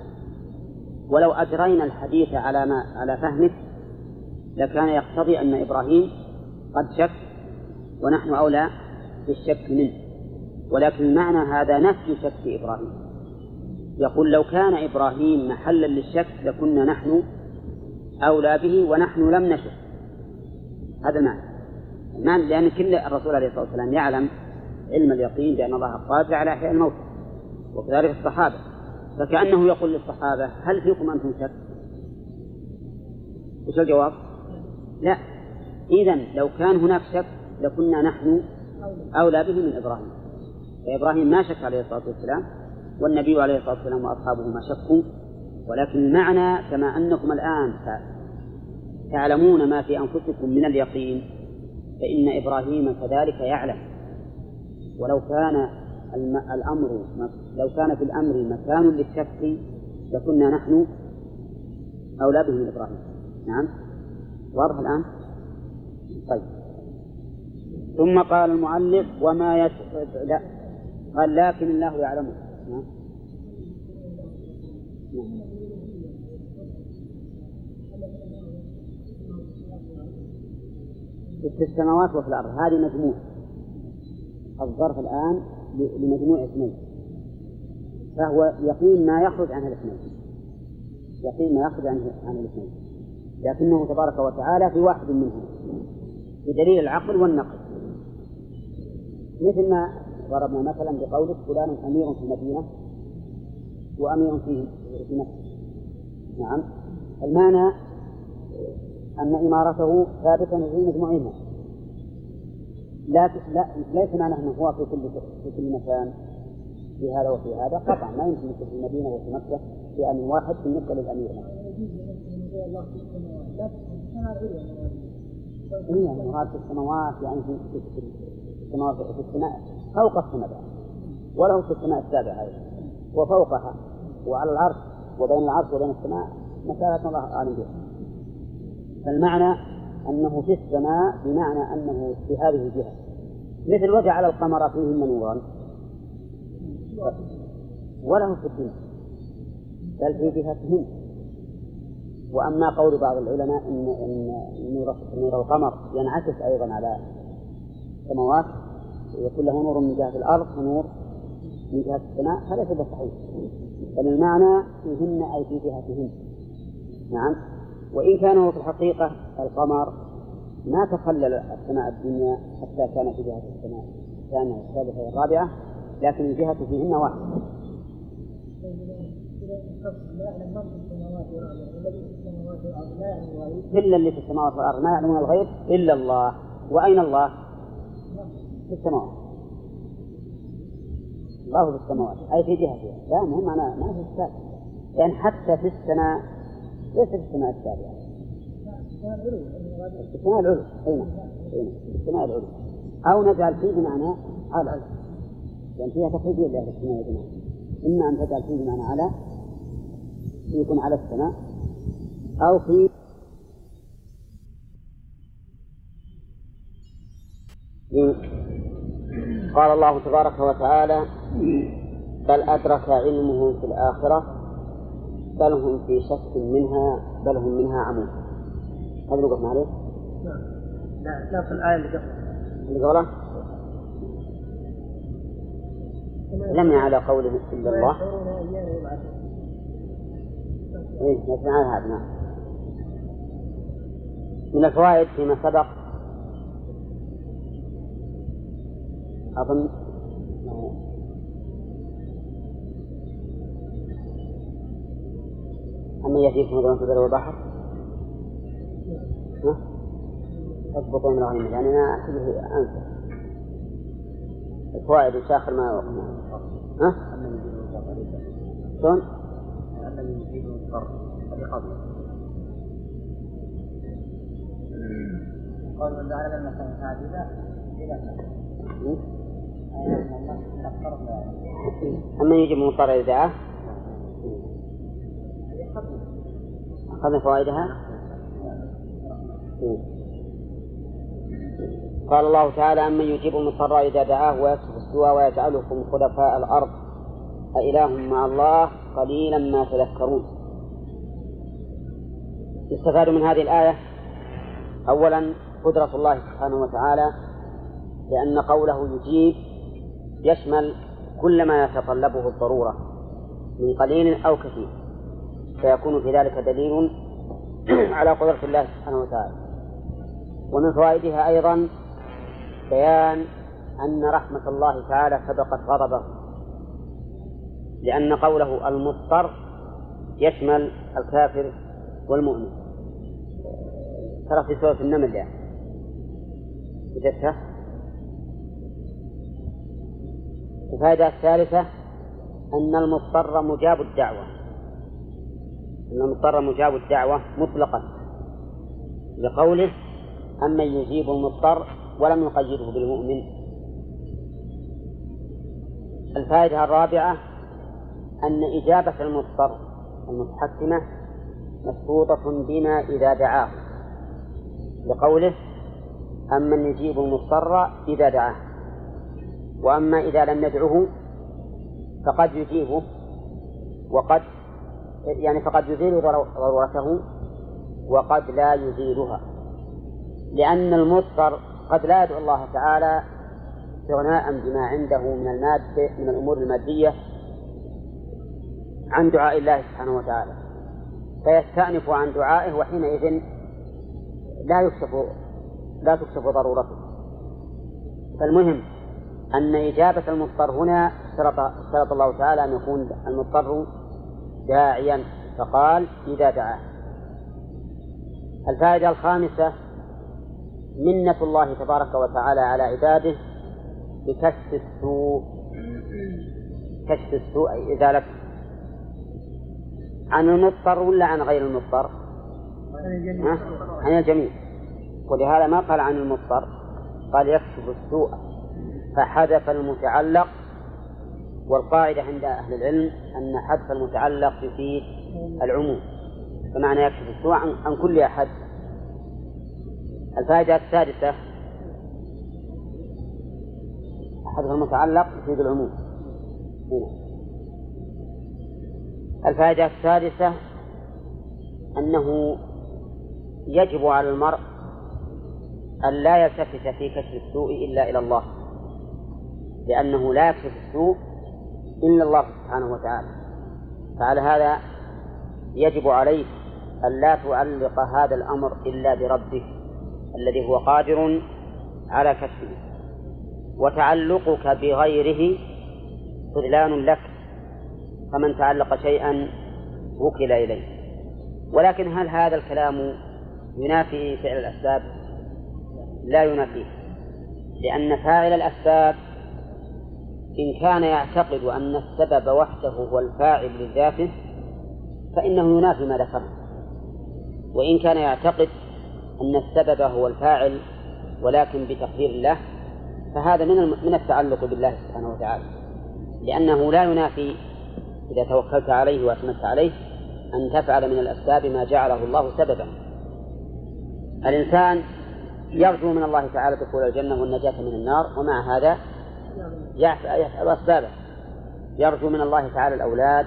ولو أجرينا الحديث على ما على فهمك لكان يقتضي أن إبراهيم قد شك ونحن أولى بالشك منه. ولكن معنى هذا نفي شك إبراهيم. يقول لو كان إبراهيم محلا للشك لكنا نحن أولى به ونحن لم نشك هذا المعنى. المعنى لأن كل الرسول عليه الصلاة والسلام يعلم علم اليقين بأن الله قادر على إحياء الموت وكذلك الصحابة. فكأنه يقول للصحابة هل فيكم أنتم شك؟ وش الجواب؟ لا. إذا لو كان هناك شك لكنا نحن أولى به من إبراهيم. فإبراهيم ما شك عليه الصلاة والسلام والنبي عليه الصلاة والسلام وأصحابه ما شكوا. ولكن المعنى كما أنكم الآن تعلمون ما في أنفسكم من اليقين فإن إبراهيم كذلك يعلم. ولو كان الأمر لو كان في الأمر مكان للشك لكنا نحن أولى به من إبراهيم. نعم؟ واضح الآن؟ طيب. ثم قال المؤلف وما يس... لا. قال لكن الله يعلمه. نعم. في السماوات وفي الأرض. هذه مجموع. الظرف الآن لمجموع اثنين. فهو يقين ما يخرج عن الاثنين. يقين ما يخرج عن عن الاثنين. لكنه تبارك وتعالى في واحد منهم. بدليل العقل والنقل. مثل ما ضربنا مثلا بقولك فلان أمير في المدينة وأمير في في نعم. المعنى أن إمارته ثابتة في مجموعها لا لا ليس معنى أنه هو في كل في كل مكان في هذا وفي هذا. قطعا ما يمكن في المدينة وفي مكة في أمن واحد بالنسبة للأمير. هي المراد في السماوات يعني في السماوات في السماء. فوق السماء. وله في السماء السابعة أيضا. وفوقها وعلى العرش وبين العرش وبين السماء مسافة الله أعلم بها فالمعنى أنه في السماء بمعنى أنه في هذه الجهة. مثل وجعل القمر فيهن نورا وله في الدنيا بل في جهتهن. وأما قول بعض العلماء إن إن نور نور القمر ينعكس أيضا على السماوات. ويكون له نور من جهة الأرض ونور من جهة السماء. فليس بصحيح بل المعنى فيهن أي في جهتهن. نعم. وإن كان هو في الحقيقة القمر ما تخلل السماء الدنيا حتى كان في جهة السماء الثانية والثالثة والرابعة لكن الجهة فيهن واحدة إلا اللي في السماوات والأرض. ما يعلمون الغيب إلا الله. وأين الله؟ في السماوات. الله في السماوات. أي في جهتها لا مهم أنا ما في لأن حتى في السماء ليس في السماء السابعة السماء العلو أي نعم. السماء العلو أو نجعل فيه بمعنى على لأن فيها تقريبية لأهل السماء والجماعة إما أن تجعل فيه بمعنى على يكون على السماء أو في قال الله تبارك وتعالى بل أدرك علمه في الآخرة بل هم في شك منها بل هم منها عمون هذا وقفنا عليه؟ لا لا في الآية اللي قبلها اللي قبله لم على قوله إلا الله. إيه نسمع هذا نعم. من الفوائد فيما سبق أظن أما يأتيكم ظلمة البر والبحر؟ اضبطوا من الغنيمة يعني أنا أحسبه أنسى الفوائد وش آخر ما ها؟ شلون؟ أن يجيب المضطر قبل قول من جعل المكان ساجدا إلى أما يجب المضطر إذا أخذنا فوائدها؟ قال الله تعالى أمن يجيب المضطر إذا دعاه ويكشف السوء ويجعلكم خلفاء الأرض. أإله مع الله قليلا ما تذكرون. يستفاد من هذه الآية أولا قدرة الله سبحانه وتعالى لأن قوله يجيب يشمل كل ما يتطلبه الضرورة من قليل أو كثير. فيكون في ذلك دليل على قدرة الله سبحانه وتعالى. ومن فوائدها أيضا بيان أن رحمة الله تعالى سبقت غضبه لأن قوله المضطر يشمل الكافر والمؤمن. ترى في سورة النمل يعني. وجدتها الفائدة الثالثة أن المضطر مجاب الدعوة. أن المضطر مجاب الدعوة مطلقا لقوله أمن يجيب المضطر ولم يقيده بالمؤمن. الفائدة الرابعة أن إجابة المضطر المتحكمة مشروطة بما إذا دعاه لقوله أمن يجيب المضطر إذا دعاه. وأما إذا لم ندعه فقد يجيبه وقد يعني فقد يزيل ضرورته وقد لا يزيلها. لأن المضطر قد لا يدعو الله تعالى استغناء بما عنده من المادة من الأمور المادية عن دعاء الله سبحانه وتعالى. فيستأنف عن دعائه وحينئذ لا يكشف لا تكشف ضرورته. فالمهم أن إجابة المضطر هنا اشترط اشترط الله تعالى أن يكون المضطر داعيا فقال إذا دعاه. الفائدة الخامسة منة الله تبارك وتعالى على عباده بكشف السوء. كشف السوء أي إزالته. عن المضطر ولا عن غير المضطر؟ عن الجميع. ولهذا ما قال عن المضطر؟ قال يكشف السوء. فحذف المتعلق والقاعدة عند أهل العلم أن حذف المتعلق يفيد العموم بمعنى يكشف السوء عن كل أحد الفائدة السادسة حذف المتعلق يفيد العموم. الفائدة السادسة أنه يجب على المرء أن لا يلتفت في كشف السوء إلا إلى الله لأنه لا يكشف السوء إلا الله سبحانه وتعالى. فعلى هذا يجب عليك أن لا تعلق هذا الأمر إلا بربك الذي هو قادر على كشفه. وتعلقك بغيره خذلان لك فمن تعلق شيئا وكل إليه. ولكن هل هذا الكلام ينافي فعل الأسباب؟ لا ينافيه لأن فاعل الأسباب إن كان يعتقد أن السبب وحده هو الفاعل لذاته فإنه ينافي ما ذكرنا وإن كان يعتقد أن السبب هو الفاعل ولكن بتقدير الله فهذا من من التعلق بالله سبحانه وتعالى. لأنه لا ينافي إذا توكلت عليه واعتمدت عليه أن تفعل من الأسباب ما جعله الله سببا. الإنسان يرجو من الله تعالى دخول الجنة والنجاة من النار ومع هذا يفعل أسبابه. يرجو من الله تعالى الأولاد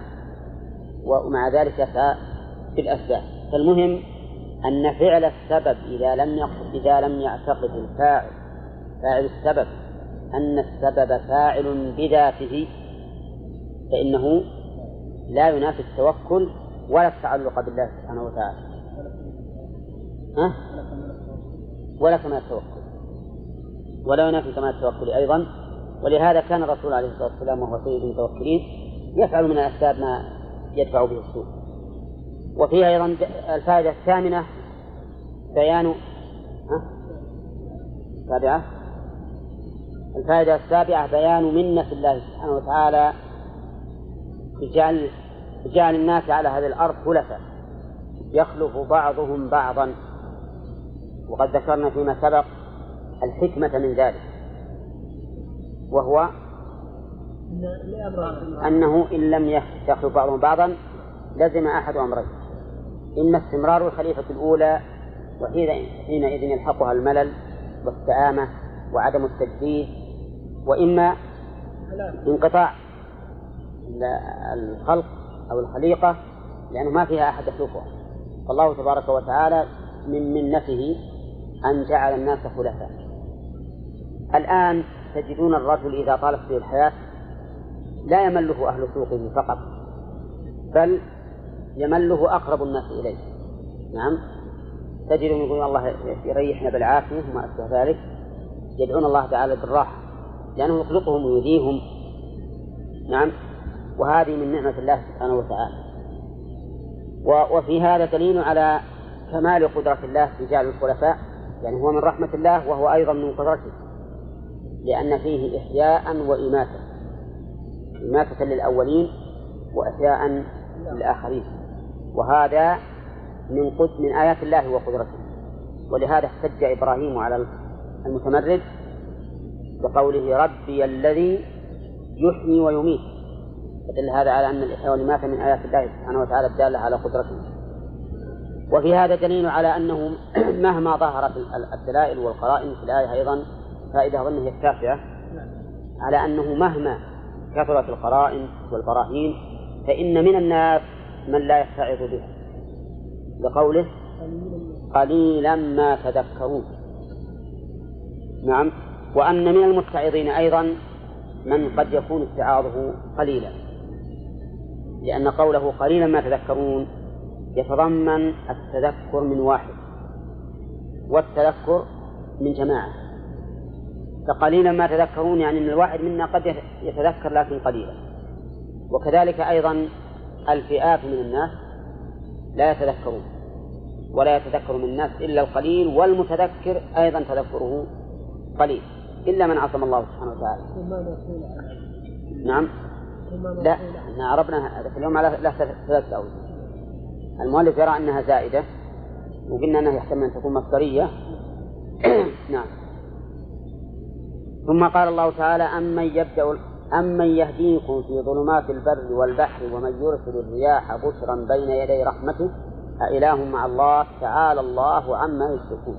ومع ذلك يسعى بالأسباب فالمهم أن فعل السبب إذا لم إذا لم يعتقد الفاعل فاعل السبب أن السبب فاعل بذاته فإنه لا ينافي التوكل ولا التعلق بالله سبحانه وتعالى. ها؟ ولا كمال التوكل. ولا ينافي كمال التوكل أيضا. ولهذا كان الرسول عليه الصلاة والسلام وهو سيد المتوكلين يفعل من الأسباب ما يدفع به السوء. وفيها أيضا الفائدة الثامنة بيان ها؟ السابعة الفائدة السابعة بيان منة الله سبحانه وتعالى بجعل بجعل الناس على هذه الأرض خلفاء. يخلف بعضهم بعضا. وقد ذكرنا فيما سبق الحكمة من ذلك. وهو أنه إن لم يخلف بعضهم بعضا لزم أحد أمرين. إما استمرار الخليفة الأولى وحينئذ يلحقها الملل والسآمة وعدم التجديد وإما انقطاع الخلق أو الخليقة لأنه ما فيها أحد يخلفها. فالله تبارك وتعالى من منته أن جعل الناس خلفاء. الآن تجدون الرجل إذا طالت به الحياة لا يمله أهل سوقه فقط بل يمله أقرب الناس إليه. نعم. تجدهم يقولون الله يريحنا بالعافية وما أشبه ذلك. يدعون الله تعالى بالراحة لأنه يخلقهم ويهديهم نعم. وهذه من نعمة الله سبحانه وتعالى. وفي هذا دليل على كمال قدرة الله في جعل الخلفاء يعني هو من رحمة الله وهو أيضا من قدرته. لأن فيه إحياء وإماتة. إماتة للأولين وإحياء للآخرين. وهذا من قد من آيات الله وقدرته. ولهذا احتج إبراهيم على المتمرد بقوله ربي الذي يحيي ويميت. فدل هذا على أن الإحياء والإماتة من آيات الله سبحانه وتعالى الدالة على قدرته. وفي هذا دليل على أنه مهما ظهرت الدلائل والقرائن في الآية أيضا فائدة أظن هي التاسعة على أنه مهما كثرت القرائن والبراهين فإن من الناس من لا يتعظ بها. لقوله قليلا ما تذكرون. نعم. وأن من المتعظين أيضا من قد يكون اتعاظه قليلا. لأن قوله قليلا ما تذكرون يتضمن التذكر من واحد والتذكر من جماعة. فقليلا ما تذكرون يعني أن الواحد منا قد يتذكر لكن قليلا. وكذلك أيضا الفئات من الناس لا يتذكرون ولا يتذكر من الناس إلا القليل والمتذكر أيضا تذكره قليل إلا من عصم الله سبحانه وتعالى. نعم؟ لا إحنا عرفنا هذا اليوم على له ثلاثة أوجه المؤلف يرى أنها زائدة وقلنا أنها يحتمل أن تكون مصدرية. نعم. ثم قال الله تعالى أمن يبدأ أمن يهديكم في ظلمات البر والبحر ومن يرسل الرياح بشرا بين يدي رحمته أإله مع الله تعالى الله عما يشركون.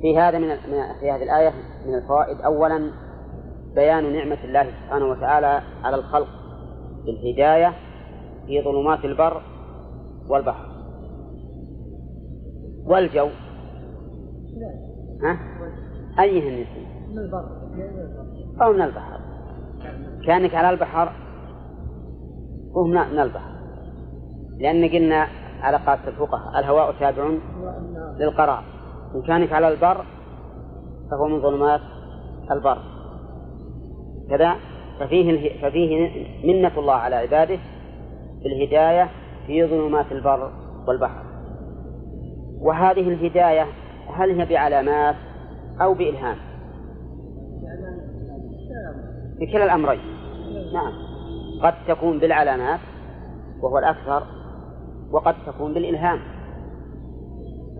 في هذا من في هذه الآية من الفوائد أولا بيان نعمة الله سبحانه وتعالى على الخلق بالهداية في ظلمات البر والبحر. والجو. ها؟ أيهن من البر أو من البحر. كانك على البحر هو من البحر. لأن قلنا على قاعدة الفقهاء الهواء تابع للقرار. إن كانك على البر فهو من ظلمات البر. كذا ففيه ففيه منة الله على عباده بالهداية في ظلمات البر والبحر. وهذه الهداية هل هي بعلامات؟ أو بإلهام. بكلا الأمرين. نعم. قد تكون بالعلامات وهو الأكثر وقد تكون بالإلهام.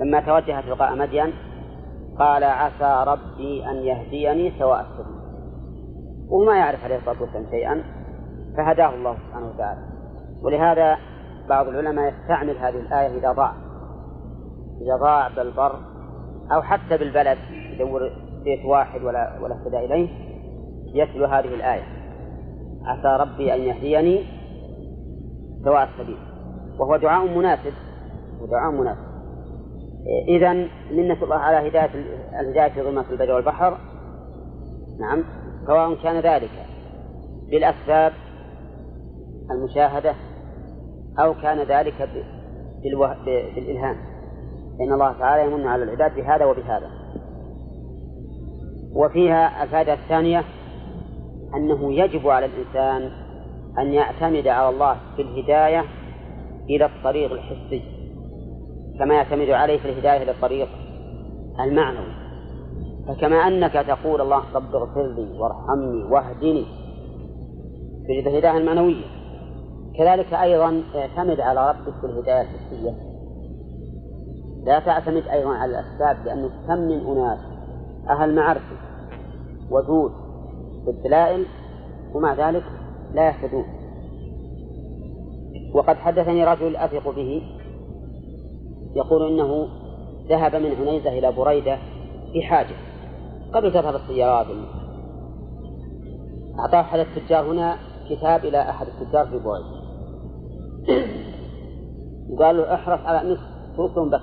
لما توجه تلقاء مدين قال عسى ربي أن يهديني سواء السبيل. وما يعرف عليه الصلاة والسلام شيئا فهداه الله سبحانه وتعالى. ولهذا بعض العلماء يستعمل هذه الآية إذا ضاع. إذا ضاع بالبر أو حتى بالبلد. يدور بيت واحد ولا ولا اهتدى إليه يتلو هذه الآية. عسى ربي أن يهديني سواء السبيل. وهو دعاء مناسب ودعاء مناسب. إذا منة الله على هداية الهداية في ظلمات البر والبحر. نعم سواء كان ذلك بالأسباب المشاهدة أو كان ذلك بالإلهام. فإن الله تعالى يمن على العباد بهذا وبهذا. وفيها الفائدة الثانية أنه يجب على الإنسان أن يعتمد على الله في الهداية إلى الطريق الحسي كما يعتمد عليه في الهداية إلى الطريق المعنوي. فكما أنك تقول الله رب اغفر لي وارحمني واهدني في الهداية المعنوية كذلك أيضا اعتمد على ربك في الهداية الحسية. لا تعتمد أيضا على الأسباب لأنه كم من أناس أهل معرفة وجود بالدلائل ومع ذلك لا يهتدون. وقد حدثني رجل أثق به يقول إنه ذهب من عنيزة إلى بريدة في حاجة قبل تذهب السيارات. أعطاه أحد التجار هنا كتاب إلى أحد التجار في بريدة. وقال له احرص على نصف توصل بك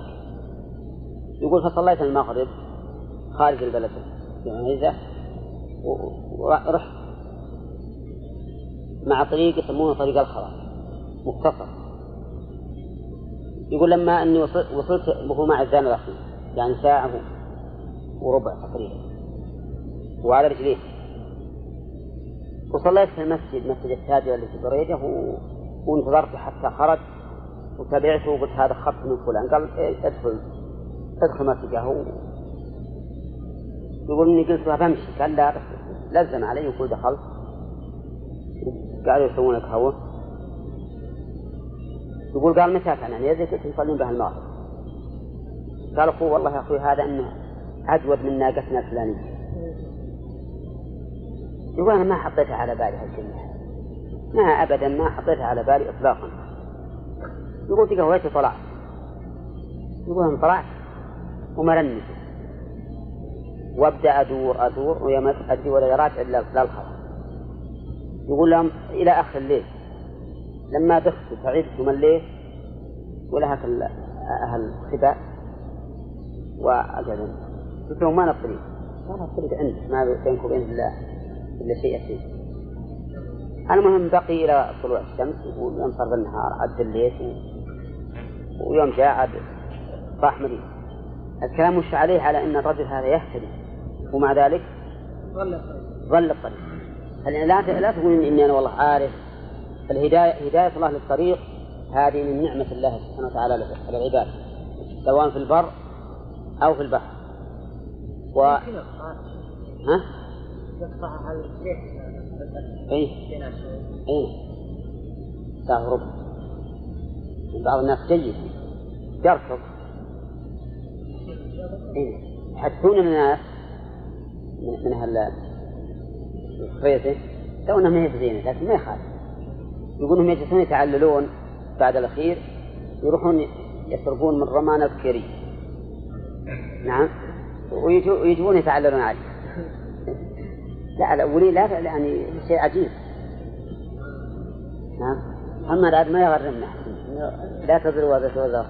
يقول فصليت المغرب. خارج البلد. في عنيزة ورحت مع طريق يسمونه طريق الخرا. مختصر. يقول لما أني وصلت وهو مع الزان الاخير يعني ساعة وربع تقريبا. وعلى رجليه. وصليت في المسجد مسجد التاجر اللي في بريدة وانتظرته حتى خرج. وتابعته وقلت هذا خط من فلان. قال إيه ادخل. ادخل مسجده. يقول إني قلت له بمشي قال لا لزم علي وقول دخلت. قالوا يسوون لك هوا. يقول قال متى كان يعني؟ قلت يصلون به المغرب. قال أخوه والله يا أخوي هذا إنه أجود من ناقتنا الفلانية. يقول أنا ما حطيتها على بالي هالكلمة. ما ابدا ما حطيتها على بالي اطلاقا. يقول تقهويت وطلعت يقول أنا طلعت ومرنت وابدأ أدور أدور ويا ادري ولا راجع الا للخبر يقول لهم إلى آخر الليل. لما دخت تعبت ومليت ولها أهل خباء واجل قلت لهم ما الطريق؟ قال الطريق عندك ما بينك وبين الا إلا شيء يسير. المهم بقي إلى طلوع الشمس ويوم صار النهار عد الليل ويوم جاء عاد راح مدينه الكلام مش عليه؟ على أن الرجل هذا يهتدي. ومع ذلك ظل ظل الطريق. لا لا تقول إني أنا والله عارف الهداية هداية الله للطريق هذه من نعمة الله سبحانه وتعالى على العباد. سواء في البر أو في البحر. و ها؟ اي اي ساعة وربع بعض الناس جيد. يركض إيه. يحدثون الناس من أهل الخريطة لو أنهم ما زينة لكن ما يخالف. يقولون يجلسون يتعللون بعد الأخير يروحون يسرقون من رمان الكري. نعم. ويجون يتعللون عليه. لا الأولي لا يعني شيء عجيب. نعم. أما العاد ما يغرمنا. لا تضر وزر وزر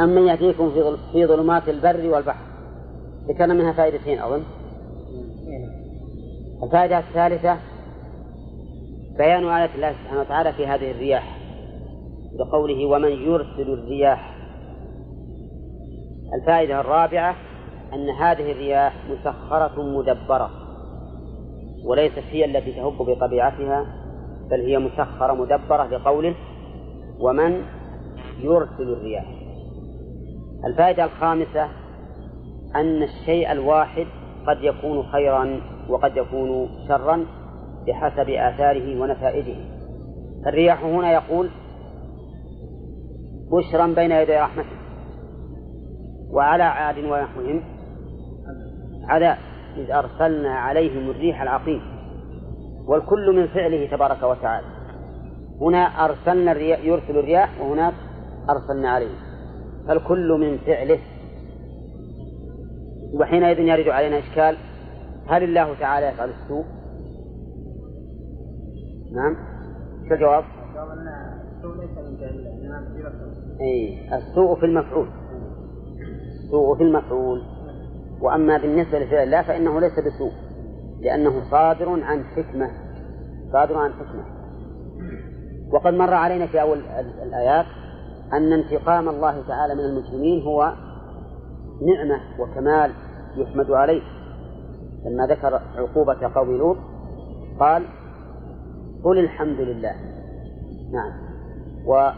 أمن يأتيكم في ظلمات البر والبحر ذكرنا منها فائدتين أظن. الفائدة الثالثة بيان آية الله سبحانه وتعالى في هذه الرياح بقوله ومن يرسل الرياح. الفائدة الرابعة أن هذه الرياح مسخرة مدبرة وليست هي التي تهب بطبيعتها بل هي مسخرة مدبرة لقوله ومن يرسل الرياح. الفائدة الخامسة أن الشيء الواحد قد يكون خيرا وقد يكون شرا بحسب آثاره ونتائجه. الرياح هنا يقول بشرا بين يدي رحمته وعلى عاد ونحوهم. عذاب إذ أرسلنا عليهم الريح العقيم والكل من فعله تبارك وتعالى. هنا أرسلنا الرياح يرسل الرياح وهناك أرسلنا عليهم. فالكل من فعله. وحينئذ يرد علينا إشكال هل الله تعالى يفعل السوء؟ نعم. شو الجواب؟ أي السوء في المفعول. السوء في المفعول. وأما بالنسبة لفعل الله فإنه ليس بسوء لأنه صادر عن حكمة. صادر عن حكمة. وقد مر علينا في أول الآيات أن انتقام الله تعالى من المجرمين هو نعمة وكمال يحمد عليه. لما ذكر عقوبة قوم لوط قال قل الحمد لله. نعم. و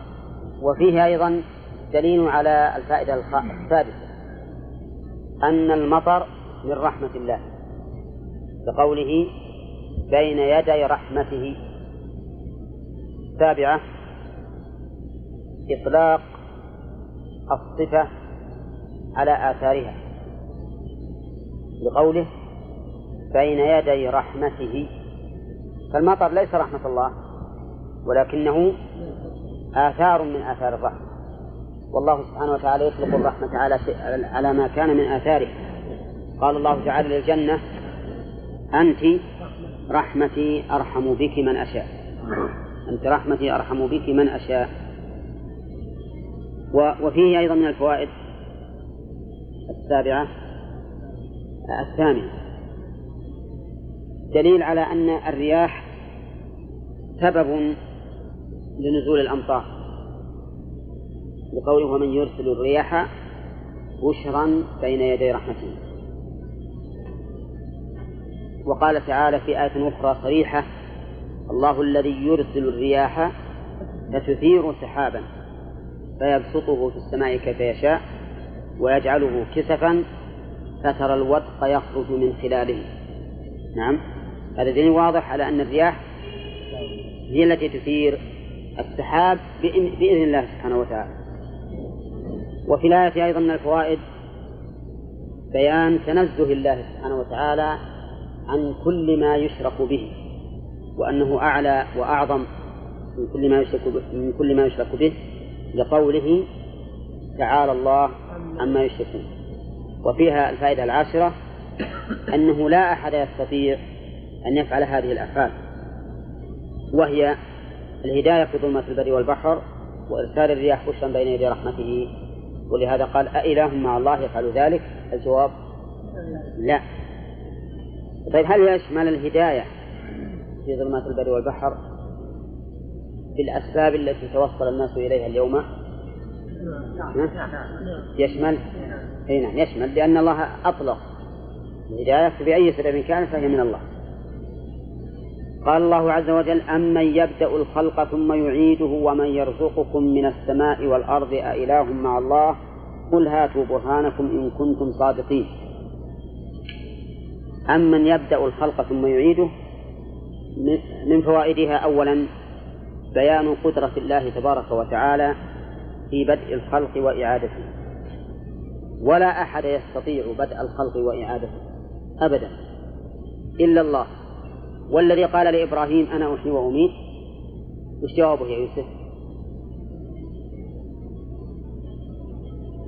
وفيه أيضا دليل على الفائدة السادسة. أن المطر من رحمة الله. بقوله بين يدي رحمته. السابعة إطلاق الصفة على آثارها. بقوله بين يدي رحمته. فالمطر ليس رحمة الله ولكنه آثار من آثار الرحمة والله سبحانه وتعالى يطلق الرحمة على على ما كان من آثاره. قال الله تعالى للجنة أنت رحمتي أرحم بك من أشاء. أنت رحمتي أرحم بك من أشاء. وفيه أيضا من الفوائد السابعة الثامنة. دليل على أن الرياح سبب لنزول الأمطار. بقوله ومن يرسل الرياح بشرا بين يدي رحمته. وقال تعالى في آية أخرى صريحة الله الذي يرسل الرياح فتثير سحابا. فيبسطه في السماء كيف يشاء ويجعله كسفا فترى الودق يخرج من خلاله. نعم. هذا دليل واضح على أن الرياح هي التي تثير السحاب بإذن الله سبحانه وتعالى. وفي الآية أيضا من الفوائد بيان تنزه الله سبحانه وتعالى عن كل ما يشرك به وأنه أعلى وأعظم من كل ما يشرك به من كل ما يشرك به. لقوله تعالى الله عما يشركون. وفيها الفائدة العاشرة أنه لا أحد يستطيع أن يفعل هذه الأفعال وهي الهداية في ظلمة البر والبحر وإرسال الرياح بشرا بين يدي رحمته. ولهذا قال أإله مع الله يفعل ذلك؟ الجواب لا. طيب هل يشمل الهداية في ظلمات البر والبحر؟ بالأسباب التي توصل الناس إليها اليوم؟ يشمل؟ أي نعم يشمل لأن الله أطلق الهداية بأي سبب كانت فهي من الله. قال الله عز وجل أمن يبدأ الخلق ثم يعيده ومن يرزقكم من السماء والأرض أإله مع الله؟ قل هاتوا برهانكم إن كنتم صادقين. أمن يبدأ الخلق ثم يعيده؟ من فوائدها أولا بيان قدرة الله تبارك وتعالى في بدء الخلق وإعادته. ولا أحد يستطيع بدء الخلق وإعادته. أبدا. إلا الله. والذي قال لإبراهيم أنا أحيي وأميت. وش جوابه يا يوسف؟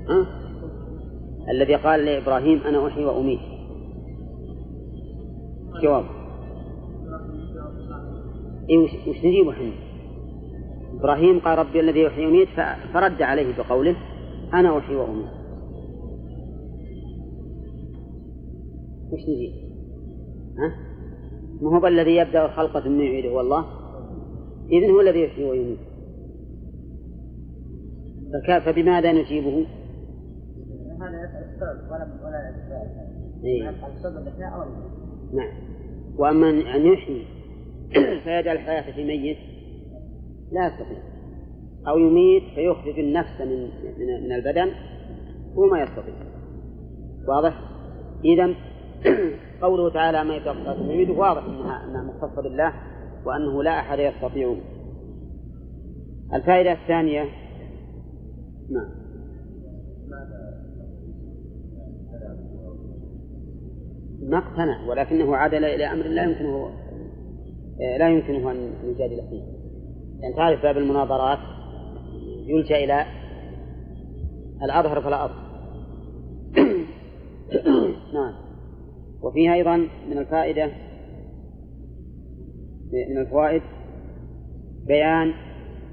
ها؟ الذي قال لإبراهيم أنا أحيي وأميت. جواب. إيه وش, وش نجيب إحنا؟ إبراهيم قال ربي الذي يحيي ويميت فرد عليه بقوله أنا أحيي وأميت. وش نجيب؟ ها؟ ما هو الذي يبدأ الخلق ثم يعيده هو الله إذن هو الذي يحيي ويميت. فبماذا نجيبه؟ هذا يسأل السبب ولا ولا يسأل السبب نعم. وأما أن يحيي فيجعل الحياة في ميت. لا يستطيع. أو يميت فيخرج النفس من من البدن هو ما يستطيع. واضح؟ إذا قوله تعالى ما يتوفاكم يريده واضح انها إنها مختصة بالله وأنه لا أحد يستطيع. الفائدة الثانية نعم. ما اقتنع ولكنه عدل إلى أمر لا يمكنه لا يمكنه أن يجادل فيه. يعني تعرف باب المناظرات يلجأ إلى الأظهر فلا أظهر. نعم. وفيها أيضا من الفائدة من الفوائد بيان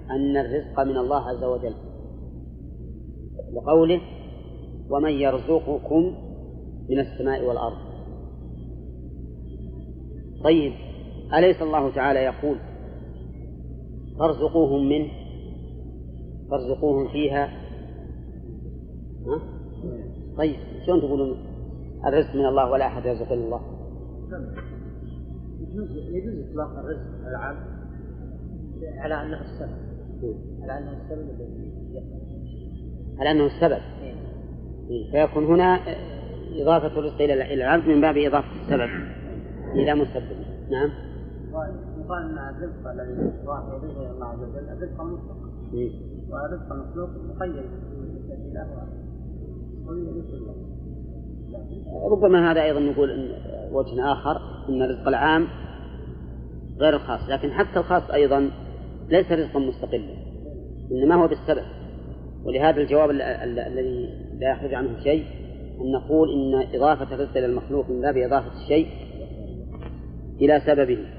أن الرزق من الله عز وجل. لقوله ومن يرزقكم من السماء والأرض. طيب أليس الله تعالى يقول فارزقوهم منه. فارزقوهم فيها. ها؟ طيب شلون تقولون؟ الرزق من الله ولا أحد يرزق إلا الله. يجوز يجوز إطلاق الرزق العام على أنه السبب. على أنه السبب على أنه السبب. إيه، فيكون هنا إضافة الرزق إلى إلى العبد من باب إضافة السبب. إلى مسبب. نعم. يقال أن الرزق الذي يضيفه إلى الله عز وجل الرزق المطلق والرزق المخلوق مقيد بالله ربما هذا أيضا نقول إن وجه آخر أن الرزق العام غير الخاص لكن حتى الخاص أيضا ليس رزقا مستقلا إنما هو بالسبب. ولهذا الجواب الذي لا يخرج عنه شيء أن نقول إن إضافة الرزق إلى المخلوق من باب إضافة الشيء إلى سببه.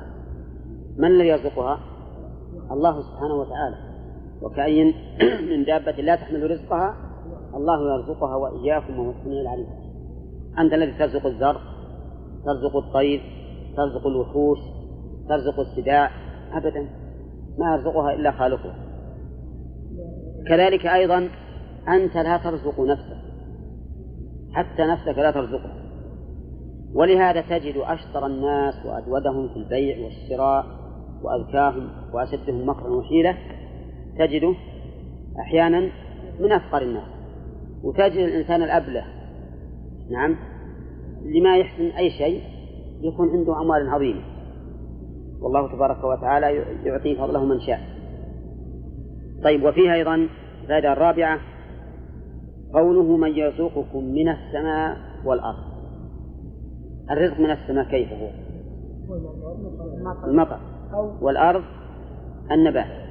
من الذي يرزقها؟ الله سبحانه وتعالى. وكأي من دابة لا تحمل رزقها الله يرزقها وإياكم وهو السميع العليم. أنت الذي ترزق الزرع ترزق الطير ترزق الوحوش ترزق السباع. أبدا. ما يرزقها إلا خالقها. كذلك أيضا أنت لا ترزق نفسك. حتى نفسك لا ترزقها. ولهذا تجد أشطر الناس وأجودهم في البيع والشراء. وأذكاهم وأشدهم مكرا وحيلة تجده أحيانا من أفقر الناس وتجد الإنسان الأبلة. نعم. لما يحسن أي شيء يكون عنده أموال عظيمة. والله تبارك وتعالى يعطي فضله من شاء. طيب وفيها أيضا الفائدة الرابعة قوله من يرزقكم من السماء والأرض. الرزق من السماء كيف هو؟ المطر. والأرض النبات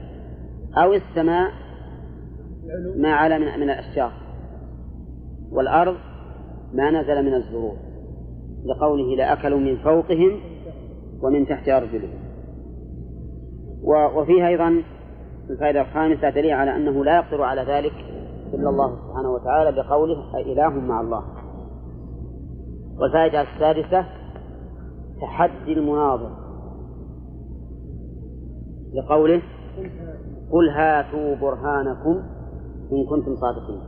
أو السماء ما على من, من الأشجار. والأرض ما نزل من الزروع لقوله لأكلوا من فوقهم ومن تحت أرجلهم. وفيها أيضا الفائدة الخامسة دليل على أنه لا يقدر على ذلك إلا الله سبحانه وتعالى بقوله إله مع الله. والفائدة السادسة تحدي المناظر. لقوله قل هاتوا برهانكم إن كنتم صادقين.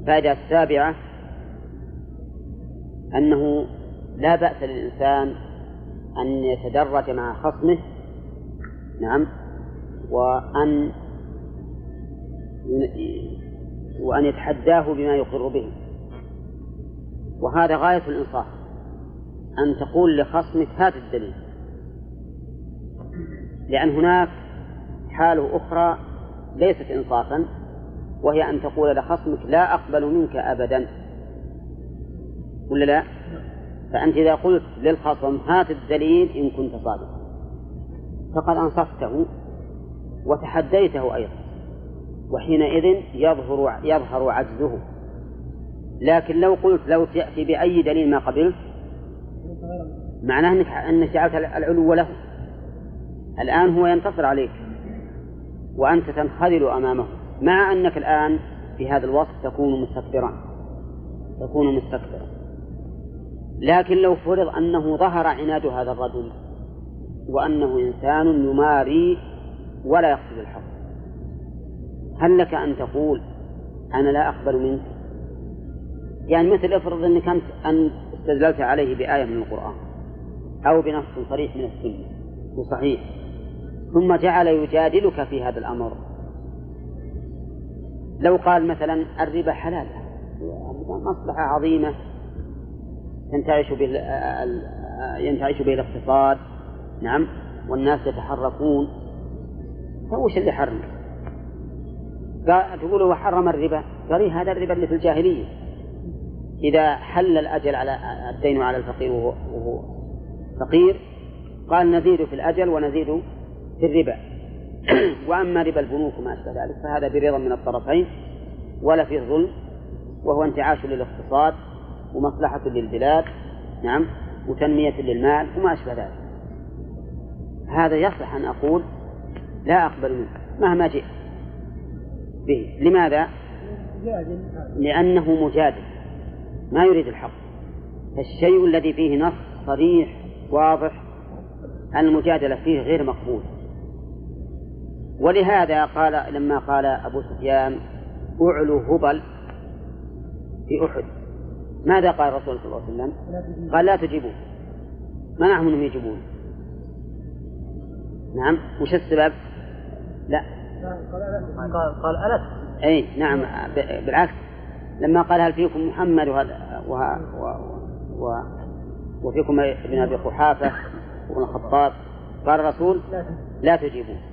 الفائدة السابعة أنه لا بأس للإنسان أن يتدرج مع خصمه نعم وأن وأن يتحداه بما يقر به. وهذا غاية الإنصاف أن تقول لخصمك هات الدليل. لأن هناك حال أخرى ليست إنصافا وهي أن تقول لخصمك لا أقبل منك أبدا. ولا لا؟ فأنت إذا قلت للخصم هات الدليل إن كنت صادقا. فقد أنصفته وتحديته أيضا وحينئذ يظهر يظهر عجزه. لكن لو قلت لو تأتي بأي دليل ما قبلت معناه أنك أنك جعلت العلو له. الآن هو ينتصر عليك وأنت تنخذل أمامه مع أنك الآن في هذا الوصف تكون مستكبرا تكون مستكبرا. لكن لو فرض أنه ظهر عناد هذا الرجل وأنه إنسان يماري ولا يقصد الحق هل لك أن تقول أنا لا أقبل منك؟ يعني مثل افرض أنك أنت أن استدللت عليه بآية من القرآن أو بنص صريح من السنة وصحيح ثم جعل يجادلك في هذا الأمر. لو قال مثلا الربا حلال مصلحة عظيمة تنتعش به ينتعش به الاقتصاد نعم والناس يتحركون. فوش اللي حرم؟ قال تقول هو حرم الربا؟ قال إيه هذا الربا اللي في الجاهلية. إذا حل الأجل على الدين على الفقير وهو فقير قال نزيد في الأجل ونزيد في الربا. وأما ربا البنوك وما أشبه ذلك فهذا برضا من الطرفين ولا فيه ظلم وهو انتعاش للاقتصاد ومصلحة للبلاد نعم وتنمية للمال وما أشبه ذلك. هذا يصح أن أقول لا أقبل منه مهما جئت به. لماذا؟ لأنه مجادل ما يريد الحق. فالشيء الذي فيه نص صريح واضح المجادلة فيه غير مقبول. ولهذا قال لما قال أبو سفيان أعلو هبل في أحد. ماذا قال الرسول صلى الله عليه وسلم؟ قال لا تجيبون. منعهم أنهم يجيبون. نعم. وش السبب؟ لا. قال قال ألست أي نعم. بالعكس. لما قال هل فيكم محمد وهذا. و... و... وفيكم ابن أبي قحافة وابن الخطاب قال الرسول لا تجيبون.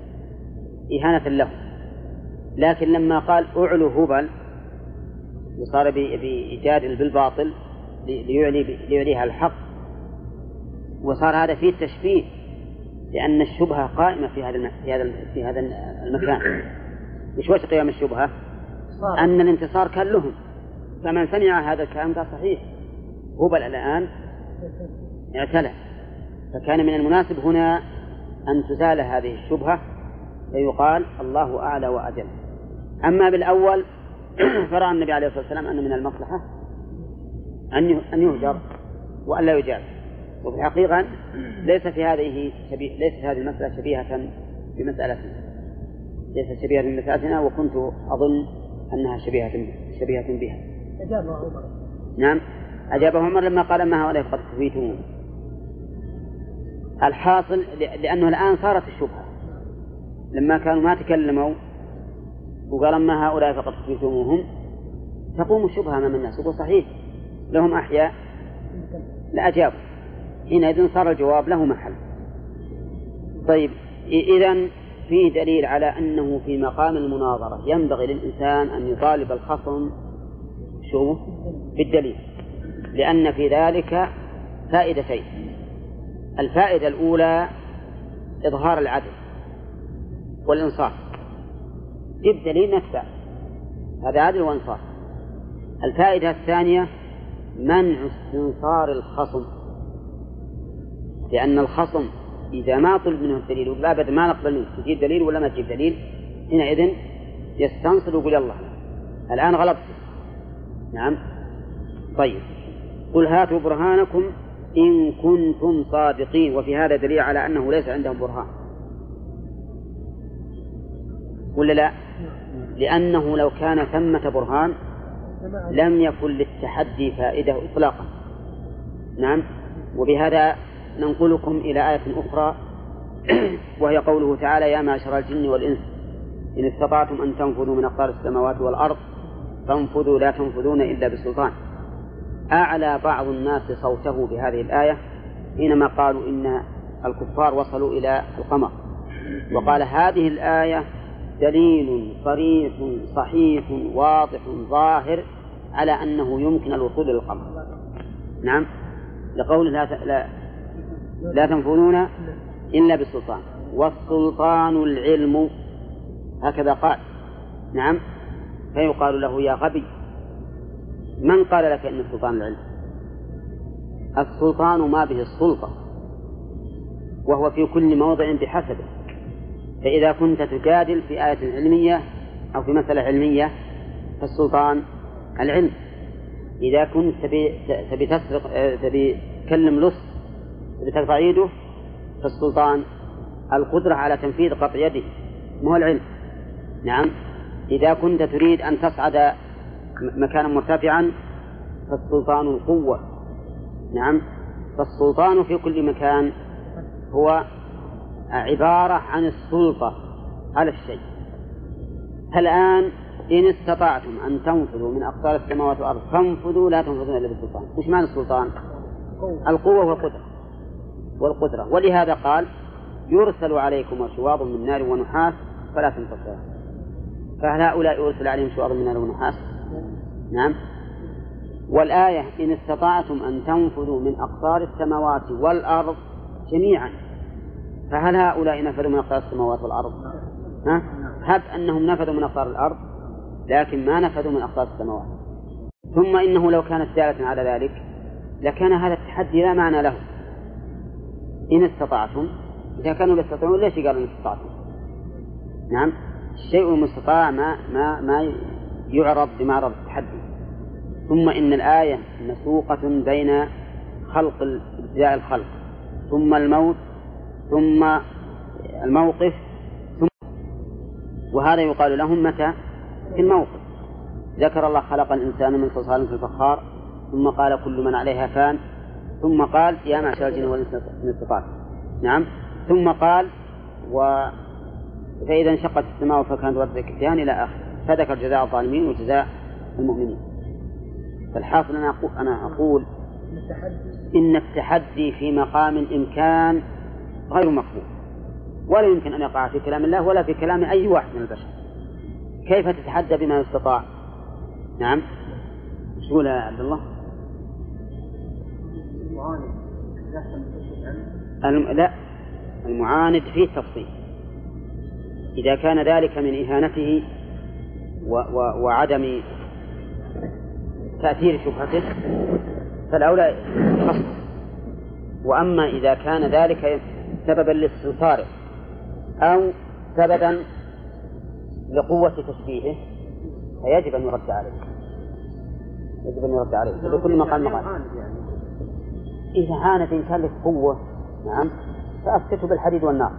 إهانة له. لكن لما قال أعلو هبل وصار بيجادل بالباطل ليعلي ليعليها الحق وصار هذا فيه تشبيه لأن الشبهة قائمة في هذا في هذا في هذا المكان. مش وش قيام الشبهة؟ أن الانتصار كان لهم. فمن سمع هذا الكلام قال صحيح. هبل الآن اعتلى. فكان من المناسب هنا أن تزال هذه الشبهة فيقال الله أعلى وأجل. أما بالأول فرأى النبي عليه الصلاة والسلام أن من المصلحة أن أن يهجر وأن لا يجاب وفي الحقيقة ليس في هذه شبيه ليست هذه المسألة شبيهة بمسألتنا ليست شبيهة بمسألتنا وكنت أظن أنها شبيهة شبيهة بها. أجابه عمر. نعم. أجابه عمر لما قال ما هؤلاء قد كفيتمون الحاصل لأنه الآن صارت الشبهة. لما كانوا ما تكلموا وقال أما هؤلاء فقد كفيتموهم تقوم الشبهة أمام الناس. يقول صحيح لهم أحياء لأجابوا حينئذ صار الجواب له محل. طيب إذا فيه دليل على أنه في مقام المناظرة ينبغي للإنسان أن يطالب الخصم شو؟ بالدليل. لأن في ذلك فائدتين. الفائدة الأولى إظهار العدل. والإنصاف. جيب دليل نتبع هذا عدل وإنصاف. الفائدة الثانية منع استنصار الخصم. لأن الخصم إذا ما طلب منه الدليل ولا أبدا ما نقبل منك. تجيب دليل ولا ما تجيب دليل؟ حينئذ يستنصر ويقول يلا الآن غلبت نعم. طيب. قل هاتوا برهانكم إن كنتم صادقين. وفي هذا دليل على أنه ليس عندهم برهان. ولا لا؟ لأنه لو كان ثمة برهان لم يكن للتحدي فائدة إطلاقا. نعم. وبهذا ننقلكم إلى آية أخرى وهي قوله تعالى يا معشر الجن والإنس إن استطعتم أن تنفذوا من أقطار السماوات والأرض فانفذوا لا تنفذون إلا بسلطان. أعلى بعض الناس صوته بهذه الآية حينما قالوا إن الكفار وصلوا إلى القمر. وقال هذه الآية دليل صريح صحيح واضح ظاهر على أنه يمكن الوصول إلى القمر. نعم. لقول لا لا, لا تنفذون إلا بالسلطان. والسلطان العلم. هكذا قال. نعم. فيقال له يا غبي من قال لك أن السلطان العلم؟ السلطان ما به السلطة وهو في كل موضع بحسبه. فإذا كنت تجادل في آية علمية أو في مسألة علمية فالسلطان العلم. إذا كنت تبي تبي تسرق تبي تكلم لص تبي تقطع يده فالسلطان القدرة على تنفيذ قطع يده. مو العلم. نعم. إذا كنت تريد أن تصعد مكانا مرتفعا فالسلطان القوة. نعم. فالسلطان في كل مكان هو عبارة عن السلطة على الشيء. الآن إن استطعتم أن تنفذوا من أقطار السماوات والأرض فانفذوا لا تنفذون إلا بالسلطان. وش معنى السلطان؟ القوة والقدرة. والقدرة. ولهذا قال يرسل عليكم شواظ من نار ونحاس فلا تنتصرون فهل هؤلاء يرسل عليهم شواظ من نار ونحاس؟ نعم. والآية إن استطعتم أن تنفذوا من أقطار السماوات والأرض جميعا فهل هؤلاء نفذوا من أقطار السماوات والأرض؟ ها؟ هب أنهم نفذوا من أقطار الأرض لكن ما نفذوا من أقطار السماوات ثم إنه لو كانت دالة على ذلك لكان هذا التحدي لا معنى له إن استطعتم إذا كانوا لا يستطيعون ليش قالوا إن استطعتم؟ نعم الشيء المستطاع ما ما ما يعرض بمعرض التحدي ثم إن الآية مسوقة بين خلق ابتداء الخلق ثم الموت ثم الموقف ثم وهذا يقال لهم متى؟ في الموقف. ذكر الله خلق الإنسان من صلصال في الفخار ثم قال كل من عليها فان ثم قال يا معشر الجن والإنس نعم. ثم قال و فإذا انشقت السماء فكانت وردة كتان إلى آخره. فذكر جزاء الظالمين وجزاء المؤمنين. فالحاصل أنا أقول, أنا أقول إن التحدي في مقام الإمكان غير مقبول. ولا يمكن أن يقع في كلام الله ولا في كلام أي واحد من البشر. كيف تتحدى بما يستطاع؟ نعم. إيش يا عبد الله؟ لا. المعاند فيه تفصيل إذا كان ذلك من إهانته و و وعدم تأثير شبهته فالأولى خصم وأما إذا كان ذلك سببا لاستنصاره أو سببا لقوة تشبيهه فيجب أن يرد عليه. يجب أن يرد عليه. فبكل مقام مقال. إذا عانت إن كان له قوة نعم فأسكته بالحديد والنار.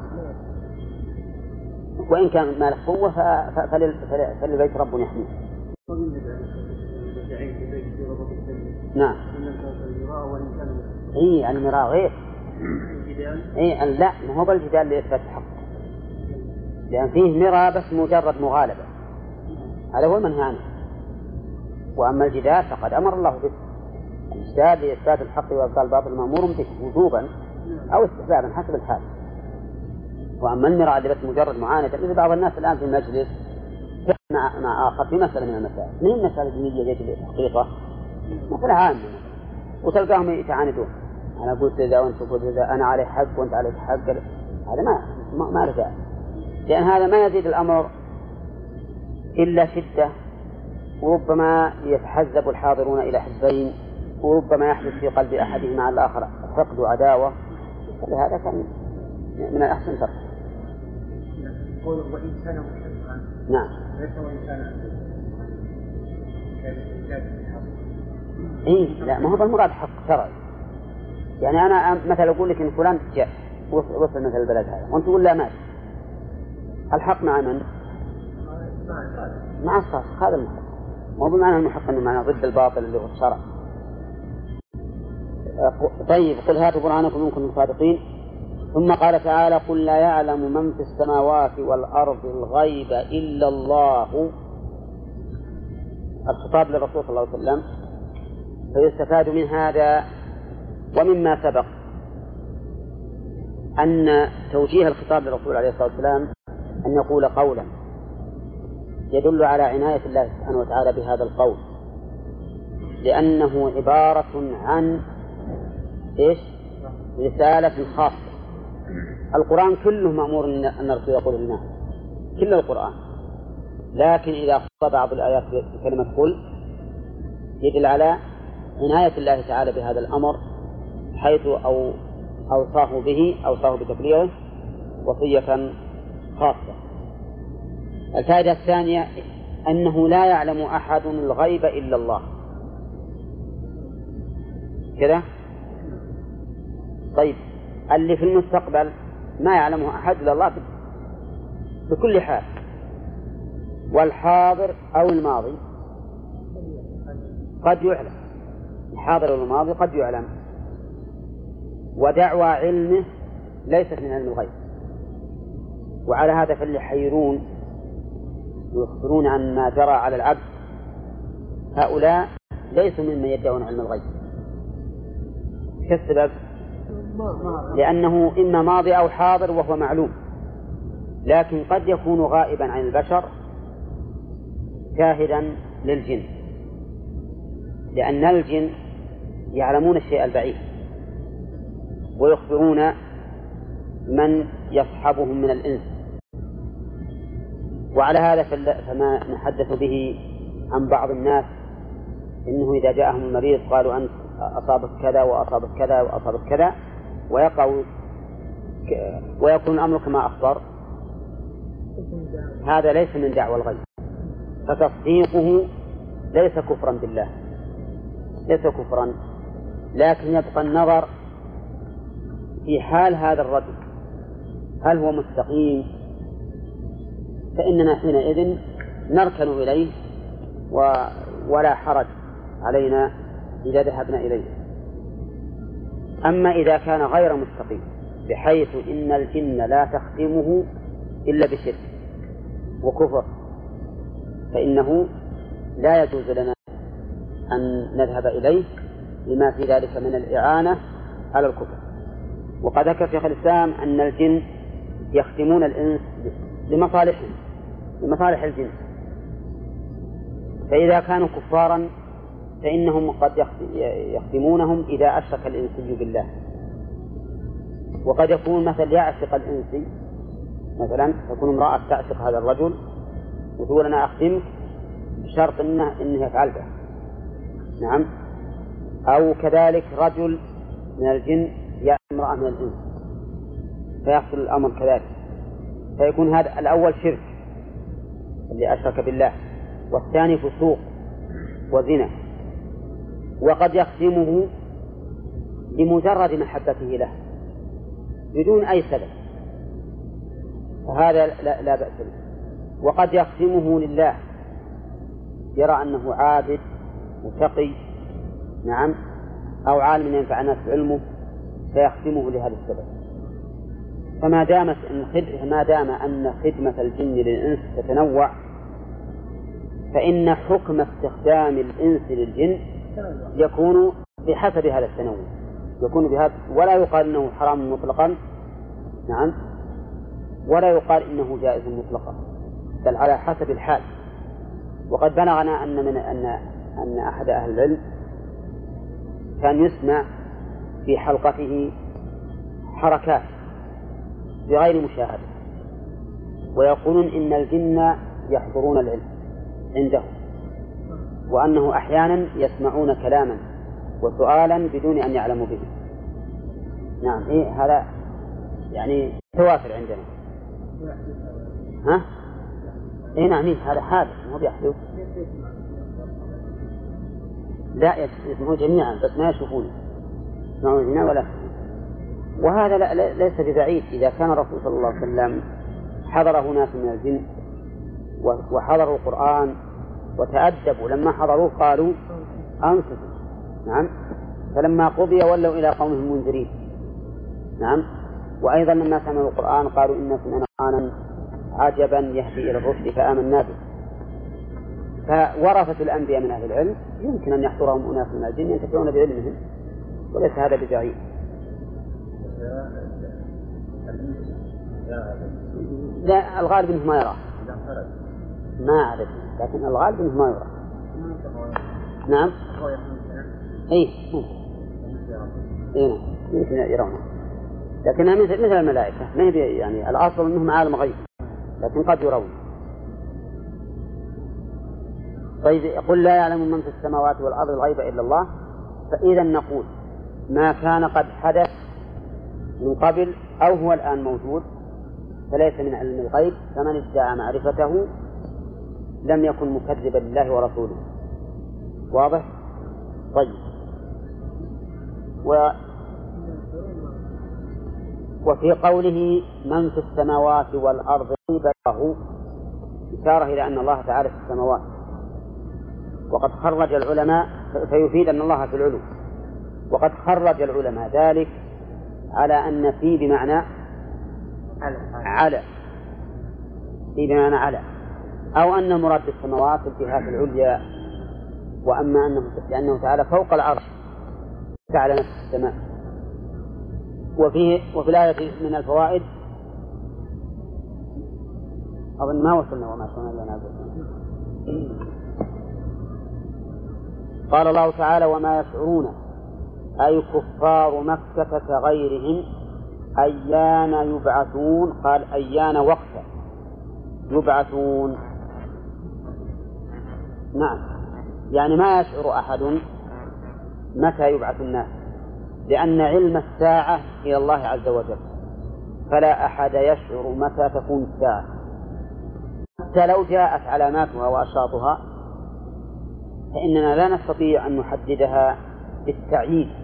وإن كان ما له قوة فللبيت رب يحميه. نعم. اي المراء غير اي لا ما هو بالجدال لاثبات الحق لأن فيه مرى بس مجرد مغالبة. هذا هو المنهي عنه. وأما الجدال فقد أمر الله به. الجدال لإثبات الحق وإبطال الباطل مأمور به وجوبا أو استحبابا حسب الحال. وأما المراء اللي بس مجرد معاندة مثل بعض الناس الآن في المجلس مع مع آخر في مسألة من المسائل. من المسائل الدينية يجب تحقيقها؟ مثل عامة. وتلقاهم يتعاندون. أنا قلت إذا وأنت قلت إذا أنا علي حق وأنت عليك حق هذا ما ما, رجع لأن هذا ما يزيد الأمر إلا شدة وربما يتحزب الحاضرون إلى حزبين وربما يحدث في قلب أحدهما على الآخر حقد وعداوة. فلهذا كان من الأحسن ترك. قول وإن كان محقا نعم. ليس وإن كان اي لا ما هو المراد حق شرعي يعني أنا مثلا أقول لك إن فلان جاء. وصل مثل البلد هذا. وأنت تقول لا ماشي. الحق مع من؟ مع الصادق هذا المحق. مو بمعنى المحق إنه معنى ضد الباطل اللي هو الشرع. طيب قل هاتوا برهانكم إن كنتم صادقين. ثم قال تعالى قل لا يعلم من في السماوات والأرض الغيب إلا الله. الخطاب للرسول صلى الله عليه وسلم. فيستفاد من هذا ومما سبق أن توجيه الخطاب للرسول عليه الصلاة والسلام أن يقول قولا يدل على عناية الله سبحانه وتعالى بهذا القول لأنه عبارة عن إيش؟ رسالة خاصة القرآن كله مأمور أن الرسول يقول للناس كل القرآن لكن إذا خص بعض الآيات بكلمة قل يدل على عناية الله تعالى بهذا الأمر حيث أو أوصاه به أوصاه بتبليغه وصية خاصة. الفائدة الثانية أنه لا يعلم أحد الغيب إلا الله. كذا؟ طيب اللي في المستقبل ما يعلمه أحد إلا الله بكل حال. والحاضر أو الماضي قد يعلم. الحاضر والماضي قد يعلم. ودعوى علمه ليست من علم الغيب. وعلى هذا فاللي ويخبرون عن ما جرى على العبد. هؤلاء ليسوا ممن يدعون علم الغيب. كالسبب لأنه إما ماضي أو حاضر وهو معلوم. لكن قد يكون غائبا عن البشر شاهدا للجن. لأن الجن يعلمون الشيء البعيد. ويخبرون من يصحبهم من الإنس. وعلى هذا فما نحدث به عن بعض الناس إنه إذا جاءهم المريض قالوا أنت أصابك كذا وأصابك كذا وأصابك كذا ويقع ويكون الأمر كما أخبر. هذا ليس من دعوى الغيب. فتصديقه ليس كفرا بالله. ليس كفرا لكن يبقى النظر في حال هذا الرجل هل هو مستقيم؟ فإننا حينئذ نركن إليه و ولا حرج علينا إذا ذهبنا إليه. أما إذا كان غير مستقيم بحيث إن الجن لا تختمه إلا بشرك وكفر فإنه لا يجوز لنا أن نذهب إليه لما في ذلك من الإعانة على الكفر. وقد ذكر شيخ الإسلام أن الجن يختمون الإنس لمصالحهم لمصالح الجن. فإذا كانوا كفارا فإنهم قد يختمونهم إذا أشرك الإنسي بالله. وقد يكون مثل يعشق الإنسي مثلا تكون امرأة تعشق هذا الرجل وتقول أنا أختمك بشرط إنه إنه يفعل به. نعم. أو كذلك رجل من الجن يأتي امرأة من الإنس فيحصل الأمر كذلك. فيكون هذا الأول شرك اللي أشرك بالله والثاني فسوق وزنا. وقد يختمه لمجرد محبته له بدون أي سبب. فهذا لا, لا بأس به. وقد يختمه لله يرى أنه عابد وتقي نعم أو عالم ينفع الناس بعلمه. فيختمه لهذا السبب. فما دامت ما دام أن خدمة الجن للإنس تتنوع فإن حكم استخدام الإنس للجن يكون بحسب هذا التنوع. يكون بهذا ولا يقال إنه حرام مطلقا نعم. ولا يقال إنه جائز مطلقا بل على حسب الحال. وقد بلغنا أن من ان أن أحد أهل العلم كان يسمع في حلقته حركات بغير مشاهدة ويقولون إن الجن يحضرون العلم عنده وأنه أحيانا يسمعون كلاما وسؤالا بدون أن يعلموا به. نعم إيه هذا يعني توافر عندنا. ها؟ إيه نعم إيه هذا حادث مو بيحدث. لا يسمعون جميعا بس ما يشوفون. يسمعون جميعا ولا. وهذا لا ليس ببعيد. إذا كان الرسول صلى الله عليه وسلم حضره ناس من الجن وحضروا القرآن وتأدبوا لما حضروه قالوا أنصتوا نعم. فلما قضي ولوا إلى قومهم منذرين نعم. وأيضا لما سمعوا القرآن قالوا إن سمعنا قرآنا عجبا يهدي إلى الرشد فآمنا به. فورثة الأنبياء من أهل العلم. يمكن أن يحضرهم أناس من الجن ينتفعون بعلمهم. وليس هذا ببعيد لا الغالب إنه ما يراه. ما أعرف لكن الغالب أنه ما يرى نعم. اي نعم يمكن يرونه. لكنها مثل مثل الملائكة. ما هي يعني الأصل أنهم عالم غيب لكن قد يرون. طيب يقول لا يعلم من في السماوات والأرض الغيب إلا الله فإذا نقول ما كان قد حدث من قبل أو هو الآن موجود فليس من علم الغيب فمن ادعى معرفته لم يكن مكذبا لله ورسوله. واضح؟ طيب. و وفي قوله من في السماوات والأرض له إشارة إلى أن الله تعالى في السماوات. وقد خرج العلماء فيفيد أن الله في العلو. وقد خرج العلماء ذلك على أن في بمعنى على. في بمعنى على. أو أن المراد بالسماوات الجهات العليا وأما أنه لأنه تعالى فوق العرش على نفس السماء. وفيه وفي الآية من الفوائد أظن ما وصلنا وما وصلنا قال الله تعالى وما يشعرون أي كفار مكة كغيرهم أيان يبعثون؟ قال أيان وقتا يبعثون. نعم. يعني ما يشعر أحد متى يبعث الناس. لأن علم الساعة إلى الله عز وجل. فلا أحد يشعر متى تكون الساعة. حتى لو جاءت علاماتها وأشراطها فإننا لا نستطيع أن نحددها بالتعيين.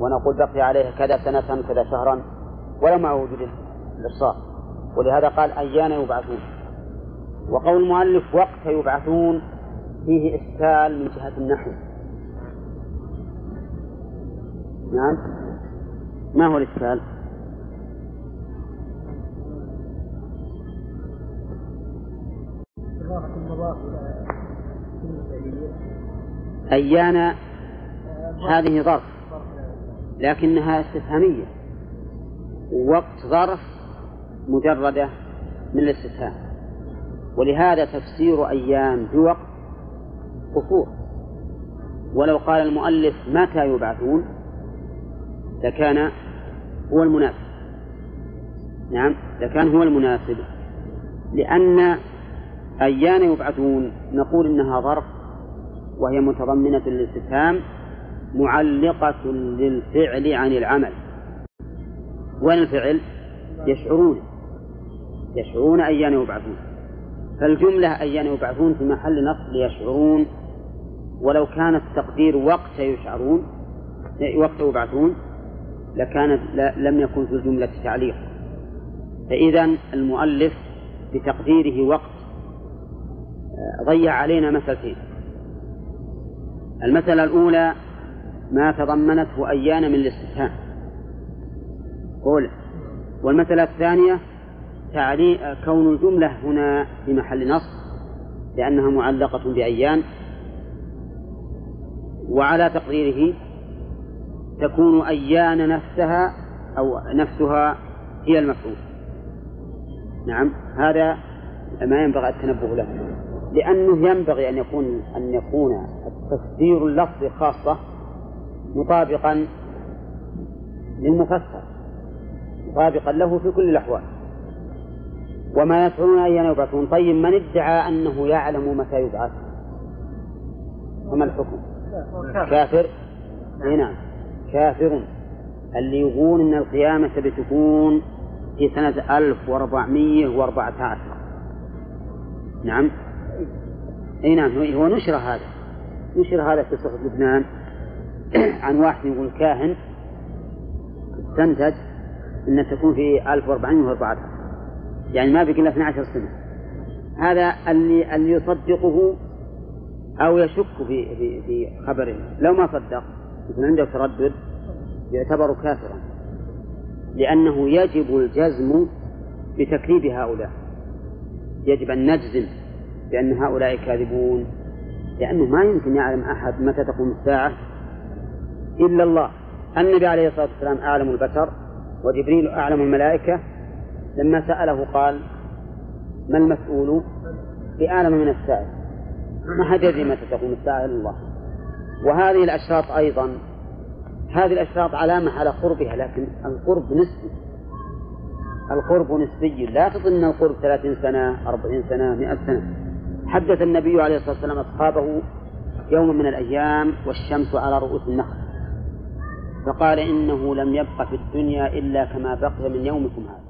ونقول بقي عليها كذا سنة كذا شهرا ولا مع وجود الإرصاد ولهذا قال أيان يبعثون. وقول المؤلف وقت يبعثون فيه إشكال من جهة النحو. نعم؟ ما هو الإشكال؟ أيان هذه ظرف. لكنها استفهامية. وقت ظرف مجردة من الاستفهام. ولهذا تفسير أيام بوقت قصور ولو قال المؤلف متى يبعثون لكان هو المناسب. نعم لكان هو المناسب. لأن أيان يبعثون نقول إنها ظرف وهي متضمنة للاستفهام معلقة للفعل عن العمل. وين الفعل؟ يشعرون. يشعرون أيان يبعثون. فالجملة أيان يبعثون في محل نصب يشعرون. ولو كان التقدير وقت يشعرون وقت يبعثون لكانت لم يكن في الجملة تعليق. فإذا المؤلف بتقديره وقت آه، ضيع علينا مسألتين المسألة الأولى ما تضمنته أيان من الاستفهام. قول والمسألة الثانية تعليق كون الجملة هنا في محل نصب لأنها معلقة بأيان وعلى تقديره تكون أيان نفسها أو نفسها هي المفعول. نعم هذا ما ينبغي التنبه له لأنه ينبغي أن يكون أن يكون التفسير اللفظي خاصة مطابقا للمفسر مطابقا له في كل الأحوال. وما يشعرون أيان يبعثون طيب من ادعى أنه يعلم متى يبعث؟ فما الحكم؟ كافر؟ إي نعم. كافر. اللي يقول إن القيامة بتكون في سنة 1414 نعم. إي نعم. هو نشر هذا. نشر هذا في صحف لبنان. عن واحد يقول كاهن استنتج إن تكون في 1414 يعني ما بقي إلا 12 سنة. هذا اللي اللي يصدقه أو يشك في في في خبره. لو ما صدق يكون عنده تردد يعتبر كافرا. لأنه يجب الجزم بتكذيب هؤلاء. يجب أن نجزم بأن هؤلاء كاذبون. لأنه ما يمكن يعلم أحد متى تقوم الساعة. إلا الله. النبي عليه الصلاة والسلام أعلم البشر وجبريل أعلم الملائكة. لما سأله قال ما المسؤول بأعلم من السائل؟ ما حد يدري تقوم الساعة إلا الله. وهذه الأشراط أيضا هذه الأشراط علامة على قربها لكن القرب نسبي. القرب نسبي لا تظن القرب ثلاثين سنة أربعين سنة مئة سنة. حدث النبي عليه الصلاة والسلام أصحابه يوم من الأيام والشمس على رؤوس النخل. فقال إنه لم يبق في الدنيا إلا كما بقي من يومكم هذا.